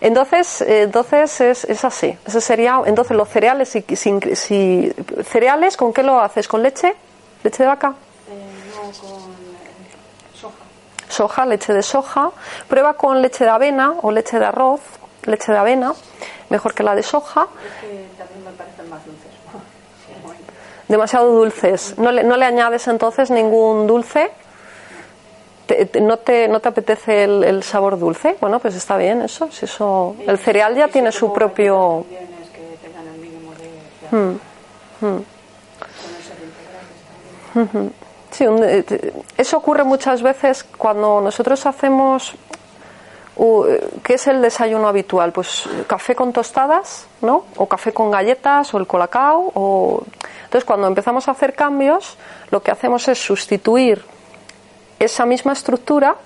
Entonces, entonces es, es así. Ese sería, entonces los cereales, si- cereales, ¿con qué lo haces? ¿Con leche? ¿Leche de vaca? Con soja. soja, leche de soja. Prueba con leche de avena o leche de arroz, leche de avena, mejor que la de soja. Es que también me parecen más dulces. *laughs* Demasiado dulces. ¿No le, no le añades entonces ningún dulce? ¿Te- te- no, te, ¿No te apetece el, el sabor dulce? Bueno, pues está bien eso. Si eso el cereal ya tiene su propio... que tengan el mínimo de. Sí, un- eh, eso ocurre muchas veces cuando nosotros hacemos ¿qué es el desayuno habitual? Pues café con tostadas, ¿no? O café con galletas o el colacao o entonces cuando empezamos a hacer cambios, lo que hacemos es sustituir esa misma estructura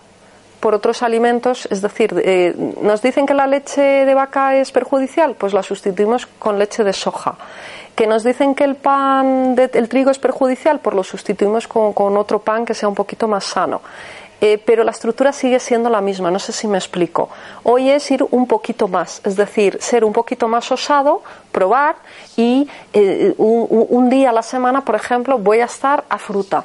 por otros alimentos, es decir, eh, nos dicen que la leche de vaca es perjudicial, pues la sustituimos con leche de soja. Que nos dicen que el pan del trigo es perjudicial, pues lo sustituimos con, otro pan que sea un poquito más sano. Eh, pero la estructura sigue siendo la misma, no sé si me explico. Hoy es ir un poquito más, es decir, ser un poquito más osado, probar y eh, un día a la semana, por ejemplo, voy a estar a fruta.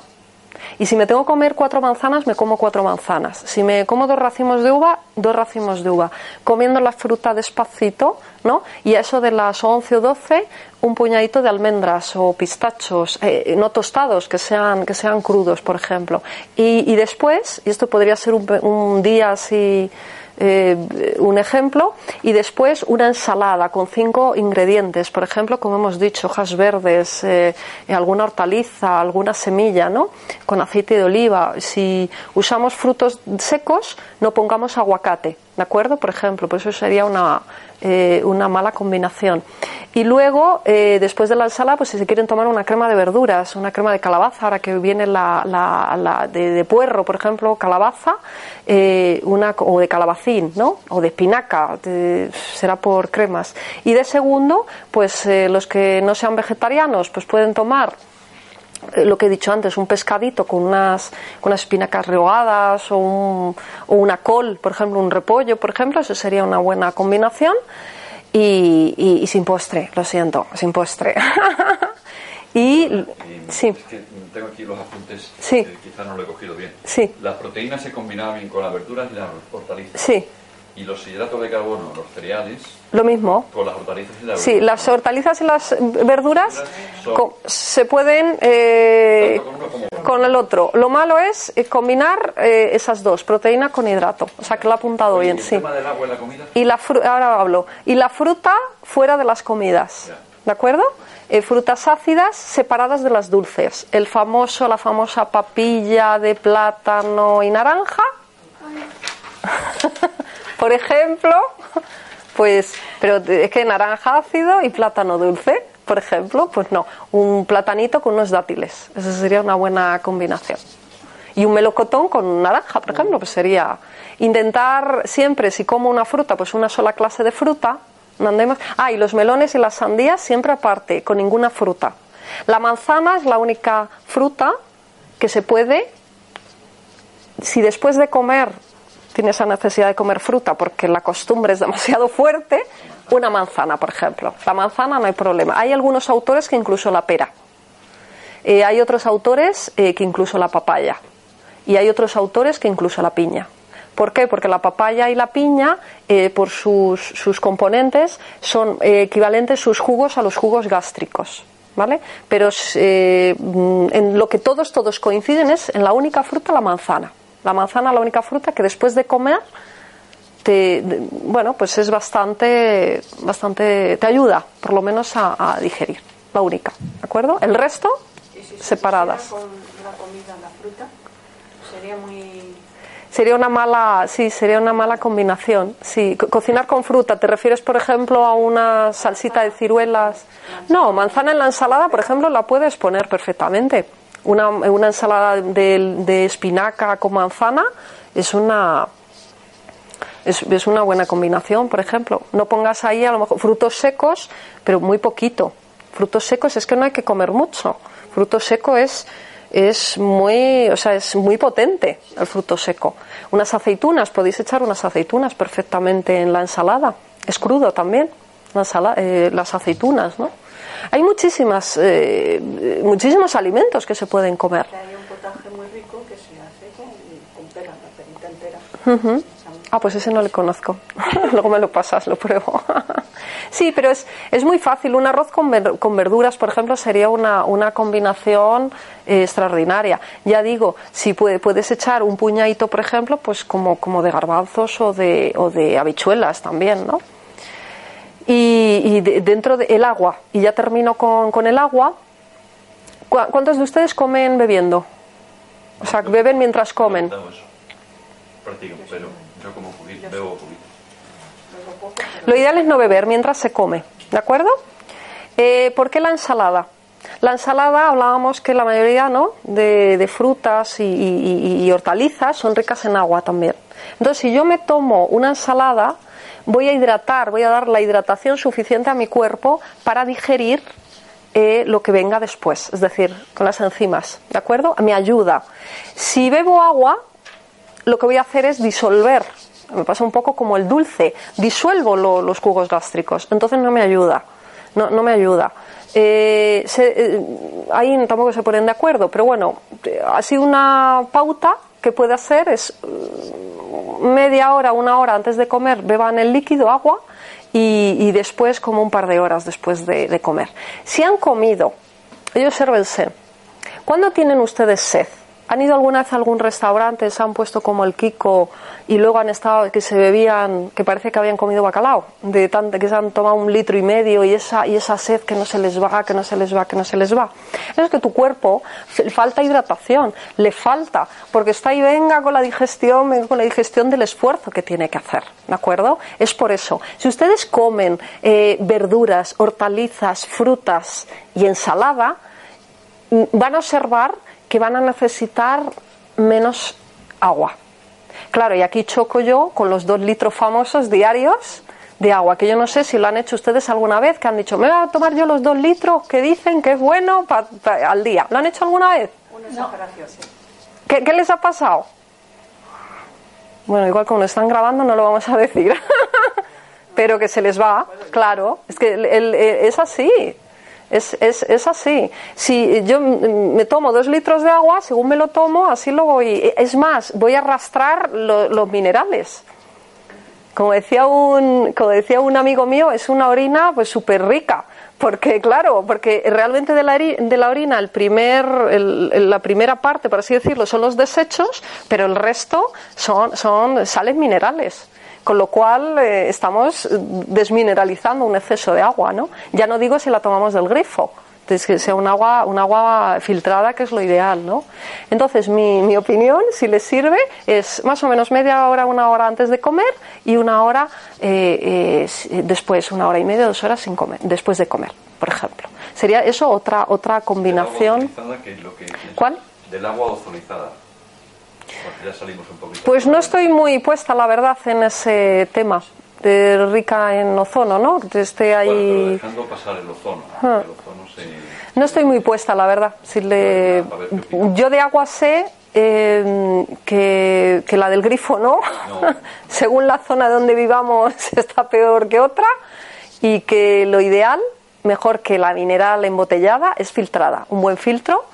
Y si me tengo que comer cuatro manzanas, me como cuatro manzanas. Si me como dos racimos de uva, dos racimos de uva. Comiendo la fruta despacito, ¿no? Y a eso de las 11 o 12, un puñadito de almendras o pistachos, eh, no tostados, que sean, que sean crudos, por ejemplo. Y, y después, y esto podría ser un, un día así, eh, un ejemplo, y después una ensalada con cinco ingredientes, por ejemplo, como hemos dicho, hojas verdes, eh, alguna hortaliza, alguna semilla, ¿no? Con aceite de oliva. Si usamos frutos secos, no pongamos aguacate, ¿de acuerdo? Por ejemplo, pues eso sería una, eh, una mala combinación. Y luego, eh, después de la ensalada, pues si se quieren tomar una crema de verduras, una crema de calabaza, ahora que viene la, la- la de, puerro, por ejemplo, calabaza, eh, una, o de calabacín, ¿no? O de espinaca, será por cremas. Y de segundo, pues los que no sean vegetarianos, pues pueden tomar lo que he dicho antes, un pescadito con unas, con unas espinacas rehogadas o, un- o una col, por ejemplo, un repollo, por ejemplo, eso sería una buena combinación. Y, y- y sin postre, lo siento, sin postre. *laughs* y Y sí, es que tengo aquí los apuntes, Sí. quizás no lo he cogido bien. Sí. Las proteínas se combinaban bien con las verduras y las hortalizas. Sí, Y los hidratos de carbono, los cereales, lo mismo. con las hortalizas y las Sí, verduras. las hortalizas y las verduras Son- co- se pueden eh, con con con el otro. Lo malo es eh, combinar eh, esas dos, proteína con hidrato. O sea que lo ha apuntado Oye, bien, ¿y el sí. tema del agua en la comida? Y la fru- ahora hablo. Y la fruta fuera de las comidas. Ya. ¿De acuerdo? Eh, frutas ácidas separadas de las dulces. El famoso, la famosa papilla de plátano y naranja. *laughs* Por ejemplo, pues, pero es que naranja ácido y plátano dulce, por ejemplo, pues no, un platanito con unos dátiles. Esa sería una buena combinación. Y un melocotón con naranja, por ejemplo, pues sería intentar siempre, si como una fruta, pues una sola clase de fruta. No andemos. Ah, y los melones y las sandías siempre aparte, con ninguna fruta. La manzana es la única fruta que se puede, si después de comer tiene esa necesidad de comer fruta porque la costumbre es demasiado fuerte, una manzana, por ejemplo. La manzana no hay problema. Hay algunos autores que incluso la pera. Eh, hay otros autores eh, que incluso la papaya. Y hay otros autores que incluso la piña. ¿Por qué? Porque la papaya y la piña, eh, por sus, sus componentes, son equivalentes sus jugos a los jugos gástricos. ¿Vale? Pero en lo que todos, todos coinciden es en la única fruta, la manzana. La manzana, la única fruta que después de comer, te, bueno, pues es bastante, bastante, te ayuda, por lo menos a, a digerir. La única, ¿de acuerdo? El resto, si separadas. con la comida, la fruta, sería muy... Sería una mala, sí, sería una mala combinación. Sí, Co- cocinar con fruta. ¿Te refieres, por ejemplo, a una salsita de ciruelas? No, manzana en la ensalada, por ejemplo, la puedes poner perfectamente. Una, una ensalada de, de espinaca con manzana es una es, es una buena combinación, por ejemplo. No pongas ahí a lo mejor frutos secos, pero muy poquito. Frutos secos es que no hay que comer mucho. Fruto seco es es muy, o sea, es muy potente el fruto seco. Unas aceitunas, podéis echar unas aceitunas perfectamente en la ensalada. Es crudo también, la ensala- eh, las aceitunas, ¿no? Hay muchísimas, eh, muchísimos alimentos que se pueden comer. que Hay un potaje muy rico que se hace con, con pera, la perita entera. Ah, pues ese no le conozco. *laughs* Luego me lo pasas, lo pruebo. *laughs* sí, pero es, es muy fácil. Un arroz con, ver- con verduras, por ejemplo, sería una, una combinación eh, extraordinaria. Ya digo, si puede- puedes echar un puñadito, por ejemplo, pues como, como de garbanzos o de, o de habichuelas también, ¿no? Y, y de- dentro del agua, y ya termino con, con el agua, ¿cu- ¿cuántos de ustedes comen bebiendo? O sea, beben mientras comen. Lo ideal es no beber mientras se come, ¿de acuerdo? Eh, ¿Por qué la ensalada? La ensalada, hablábamos que la mayoría ¿no? de, de frutas y- y- y hortalizas son ricas en agua también. Entonces, si yo me tomo una ensalada, voy a hidratar, voy a dar la hidratación suficiente a mi cuerpo para digerir eh, lo que venga después, es decir, con las enzimas, ¿de acuerdo? Me ayuda. Si bebo agua, lo que voy a hacer es disolver. Me pasa un poco como el dulce. Disuelvo lo- los jugos gástricos. Entonces no me ayuda. No, no me ayuda. Eh, se- eh, ahí tampoco se ponen de acuerdo, pero bueno, eh, así una pauta que puede hacer es mm, media hora, una hora antes de comer, beban el líquido, agua, y, y después como un par de horas después de, comer. Si han comido, ellos sérvense. ¿Cuándo tienen ustedes sed? ¿Han ido alguna vez a algún restaurante, se han puesto como el Kiko y luego han estado que se bebían, que parece que habían comido bacalao, de que se han tomado un litro y medio y esa y esa sed que no se les va, que no se les va, que no se les va? Es que tu cuerpo le falta hidratación, le falta, porque está ahí venga con la digestión, con la digestión del esfuerzo que tiene que hacer, ¿de acuerdo? Es por eso. Si ustedes comen eh, verduras, hortalizas, frutas y ensalada, van a observar que van a necesitar menos agua. Claro, y aquí choco yo con los dos litros famosos diarios de agua, que yo no sé si lo han hecho ustedes alguna vez, que han dicho, me voy a tomar yo los dos litros que dicen que es bueno pa- pa- al día. ¿Lo han hecho alguna vez? Una exageración, sí. ¿Qué, qué les ha pasado? Bueno, igual como lo están grabando no lo vamos a decir. *laughs* Pero que se les va, claro. Es que el- el- es así. Es, es, es así. Si yo me tomo dos litros de agua, según me lo tomo, así lo voy. Es más, voy a arrastrar lo- los minerales. Como decía un, como decía un amigo mío, es una orina pues súper rica. Porque, claro, porque realmente de la, de la orina el primer, el- la primera parte, por así decirlo, son los desechos, pero el resto son, son sales minerales. Con lo cual eh, estamos desmineralizando un exceso de agua, ¿no? Ya no digo si la tomamos del grifo, entonces, que sea un agua, un agua filtrada, que es lo ideal, ¿no? Entonces, mi, mi opinión, si les sirve, es más o menos media hora, una hora antes de comer y una hora eh, eh, después, una hora y media, dos horas sin comer, después de comer, por ejemplo. Sería eso otra otra agua combinación. ¿Cuál? Del agua ozonizada. Porque ya salimos un poquito. Pues no estoy muy puesta, la verdad, en ese tema de rica en ozono, ¿no? Que esté Bueno, pero ahí. dejando pasar el ozono. Ah. El ozono se... No estoy muy puesta, la verdad. Si le... Yo de agua sé eh, que, que la del grifo no. No. *laughs* Según la zona donde vivamos *laughs* está peor que otra. Y que lo ideal, mejor que la mineral embotellada, es filtrada. Un buen filtro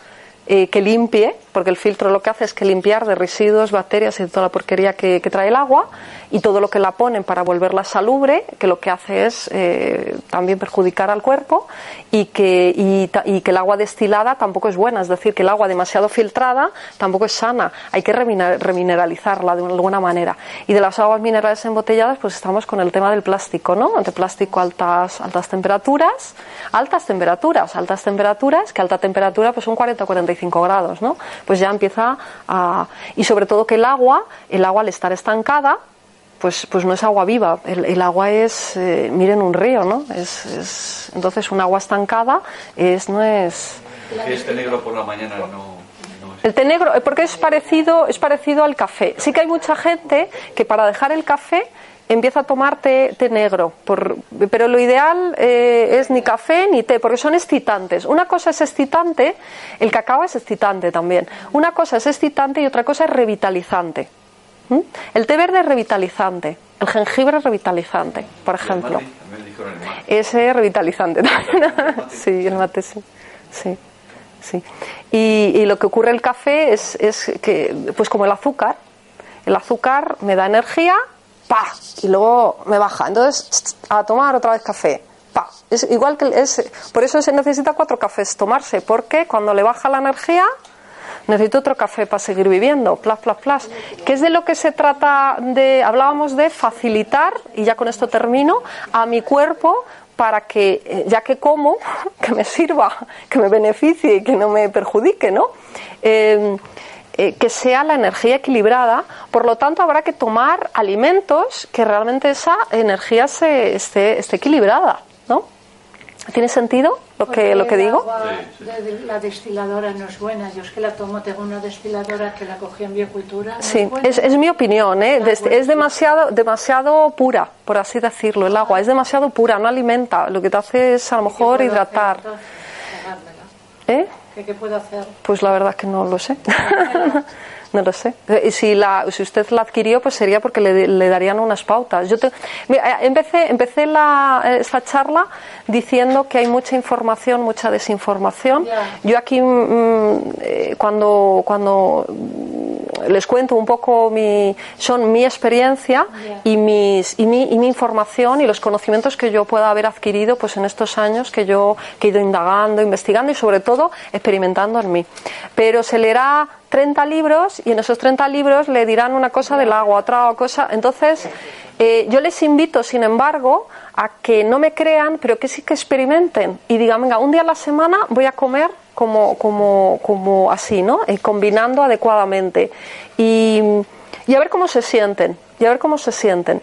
eh, que limpie, porque el filtro lo que hace es que limpiar de residuos, bacterias y toda la porquería que, que trae el agua y todo lo que la ponen para volverla salubre, que lo que hace es eh, también perjudicar al cuerpo y que, y, y que el agua destilada tampoco es buena, es decir, que el agua demasiado filtrada tampoco es sana, hay que remineralizarla de alguna manera. Y de las aguas minerales embotelladas, pues estamos con el tema del plástico, ¿no? De plástico altas, altas temperaturas, altas temperaturas, altas temperaturas, que alta temperatura pues son 40 o 45 grados, ¿no? Pues ya empieza a... Y sobre todo que el agua, el agua al estar estancada, pues, pues no es agua viva, el, el agua es, eh, miren un río, ¿no? Es, es- entonces un agua estancada es, no es... Si negro por la mañana no, no es... El té negro, eh, porque es parecido, es parecido al café. Sí que hay mucha gente que para dejar el café empieza a tomar té, té negro, por- pero lo ideal eh, es ni café ni té, porque son excitantes. Una cosa es excitante, el cacao es excitante también. Una cosa es excitante y otra cosa es revitalizante. ¿Mm? El té verde es revitalizante, el jengibre es revitalizante, por el ejemplo. mate, también dijeron el mate. Ese es revitalizante también. *laughs* sí, el mate sí. sí. sí. Y, y lo que ocurre el café es, es que, pues como el azúcar, el azúcar me da energía, pa, y luego me baja. Entonces, a tomar otra vez café. Pa. Igual es, por eso se necesita cuatro cafés tomarse, porque cuando le baja la energía, necesito otro café para seguir viviendo, plas, plas, plas. Que es de lo que se trata de, hablábamos de facilitar, y ya con esto termino, a mi cuerpo para que, eh, ya que como, *laughs* que me sirva, que me beneficie y que no me perjudique, ¿no? Eh, eh, que sea la energía equilibrada, por lo tanto habrá que tomar alimentos que realmente esa energía se, esté, esté equilibrada, ¿no? ¿Tiene sentido lo que, lo que digo? agua Sí, sí. de- de la destiladora no es buena. Yo es que la tomo, tengo una destiladora que la cogí en biocultura. no Sí, es, es mi opinión, ¿eh? Des- es demasiado, demasiado pura, por así decirlo, el agua. Es demasiado pura, no alimenta. Lo que te hace es a lo ¿Qué mejor hidratar. hacer. ¿Eh? ¿Qué, qué puedo hacer? Pues la verdad que no lo sé. No lo sé. Eh, y Si, la, si usted la adquirió, pues sería porque le, le darían unas pautas. Yo te- Mira, eh, empecé, empecé la, eh, esta charla diciendo que hay mucha información, mucha desinformación. Yo aquí, mm, eh, cuando, cuando mm, les cuento un poco mi, son mi experiencia y, mis, y, mi, y mi información y los conocimientos que yo pueda haber adquirido pues en estos años que yo que he ido indagando, investigando y sobre todo experimentando en mí. Pero se leerá 30 libros y en esos 30 libros le dirán una cosa del agua, otra cosa. Entonces, eh, yo les invito, sin embargo, a que no me crean, pero que sí que experimenten y digan, venga, un día a la semana voy a comer como, como, como así, ¿no? Eh, combinando adecuadamente. Y, y a ver cómo se sienten, y a ver cómo se sienten.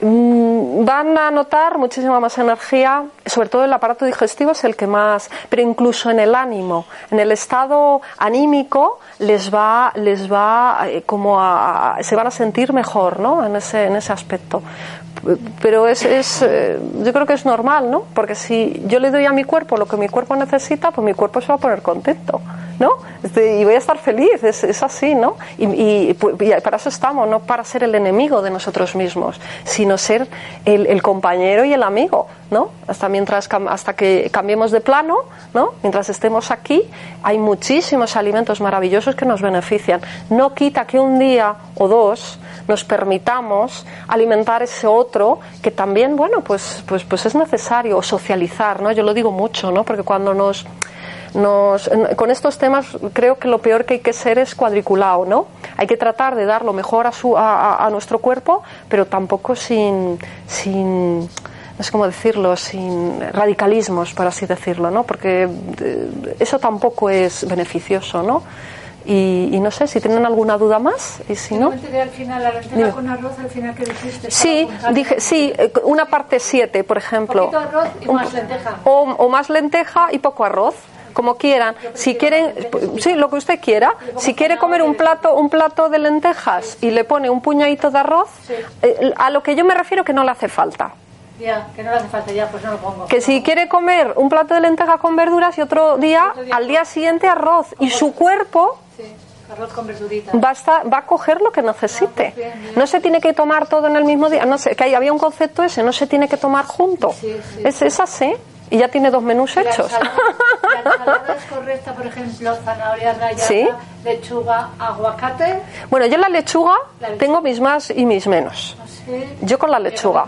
Mm, Van a notar muchísima más energía, sobre todo el aparato digestivo es el que más, pero incluso en el ánimo, en el estado anímico les va, les va eh, como a, se van a sentir mejor, ¿no? En ese, en ese aspecto. Pero es, es, eh, yo creo que es normal, ¿no? Porque si yo le doy a mi cuerpo lo que mi cuerpo necesita, pues mi cuerpo se va a poner contento, ¿no? Este, y voy a estar feliz, es, es así, ¿no? Y, pues, y para eso estamos, no para ser el enemigo de nosotros mismos, sino ser el, compañero y el amigo ¿no? Hasta, mientras, hasta que cambiemos de plano, ¿no? Mientras estemos aquí, hay muchísimos alimentos maravillosos que nos benefician. No quita que un día o dos nos permitamos alimentar ese otro que también, bueno, pues, pues, pues es necesario socializar, ¿no? Yo lo digo mucho, ¿no? Porque cuando nos nos, con estos temas creo que lo peor que hay que ser es cuadriculado, ¿no? Hay que tratar de dar lo mejor a, su, a, nuestro cuerpo, pero tampoco sin, sin no sé cómo decirlo, sin radicalismos, por así decirlo, ¿no? Porque eh, eso tampoco es beneficioso, ¿no? Y, no sé si tienen alguna duda más y si no. Al final la lenteja con arroz al final que dijiste sí dije sí eh, una parte 7 por ejemplo. Un arroz y más lenteja. o, o, más lenteja y poco arroz como quieran. Si quieren, sí, lo que usted quiera. Si quiere comer un plato, un plato de lentejas y le pone un puñadito de arroz, eh, a lo que yo me refiero que no le hace falta. Ya, que no le hace falta, ya, pues no lo pongo. Que si quiere comer un plato de lentejas con verduras y otro día, al día siguiente arroz. Y su cuerpo arroz con va, a va a coger lo que necesite. Ah, no se tiene que tomar todo en el mismo día. No sé, que había un concepto ese, no se tiene que tomar junto. Es, es así y ya tiene dos menús hechos. La *laughs* ensalada, es correcta, por ejemplo, zanahoria rallada, lechuga, aguacate. Bueno, yo la lechuga, tengo mis más y mis menos. ¿Ah, yo con la lechuga.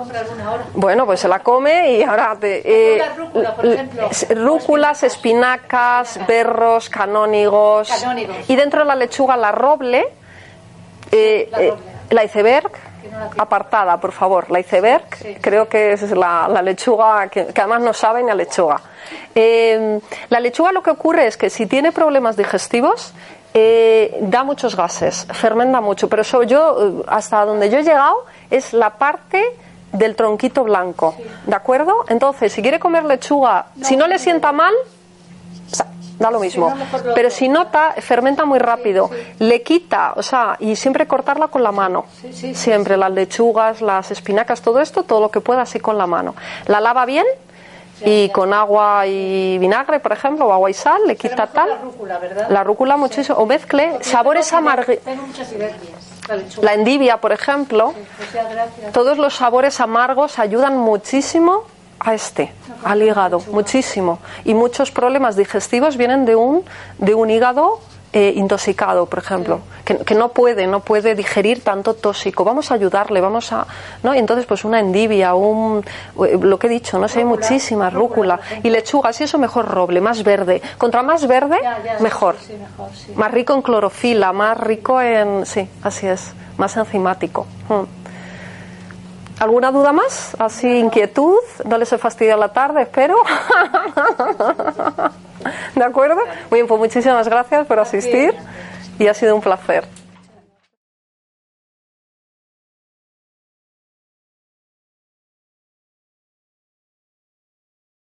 Bueno, pues se la come y ahora te, eh, rúcula, por ejemplo. rúculas, espinacas, berros, canónigos, y dentro de la lechuga la roble, eh, la, eh, la iceberg apartada, por favor. La iceberg, creo que es la, lechuga que, además no sabe ni a lechuga. Eh, la lechuga lo que ocurre es que si tiene problemas digestivos, eh, da muchos gases, fermenta mucho, pero eso yo, eh, hasta donde yo he llegado, es la parte del tronquito blanco, ¿de acuerdo? Entonces, si quiere comer lechuga, si no le sienta mal, da lo mismo. Pero si nota, fermenta muy rápido. Le quita, o sea, y siempre cortarla con la mano. Siempre, las lechugas, las espinacas, todo esto, todo lo que pueda así con la mano. La lava bien y con agua y vinagre, por ejemplo, o agua y sal, le quita tal. La rúcula, ¿verdad? La rúcula muchísimo. O mezcle sabores amargos. La endivia, por ejemplo. Pues todos los sabores amargos ayudan muchísimo a este, al hígado, muchísimo. Y muchos problemas digestivos vienen de un, de un hígado eh, intoxicado, por ejemplo, que, no puede, no puede digerir tanto tóxico. Vamos a ayudarle, vamos a, ¿no? Y entonces, pues una endivia, un, eh, lo que he dicho, no sé, hay muchísimas, rúcula, y lechuga, si eso mejor roble, más verde. Contra más verde, mejor. Más rico en clorofila, más rico en, sí, así es, más enzimático. Mm. ¿Alguna duda más? ¿Así inquietud? ¿No les he fastidiado la tarde? Espero. *laughs* ¿De acuerdo? Muy bien, pues muchísimas gracias por asistir y ha sido un placer.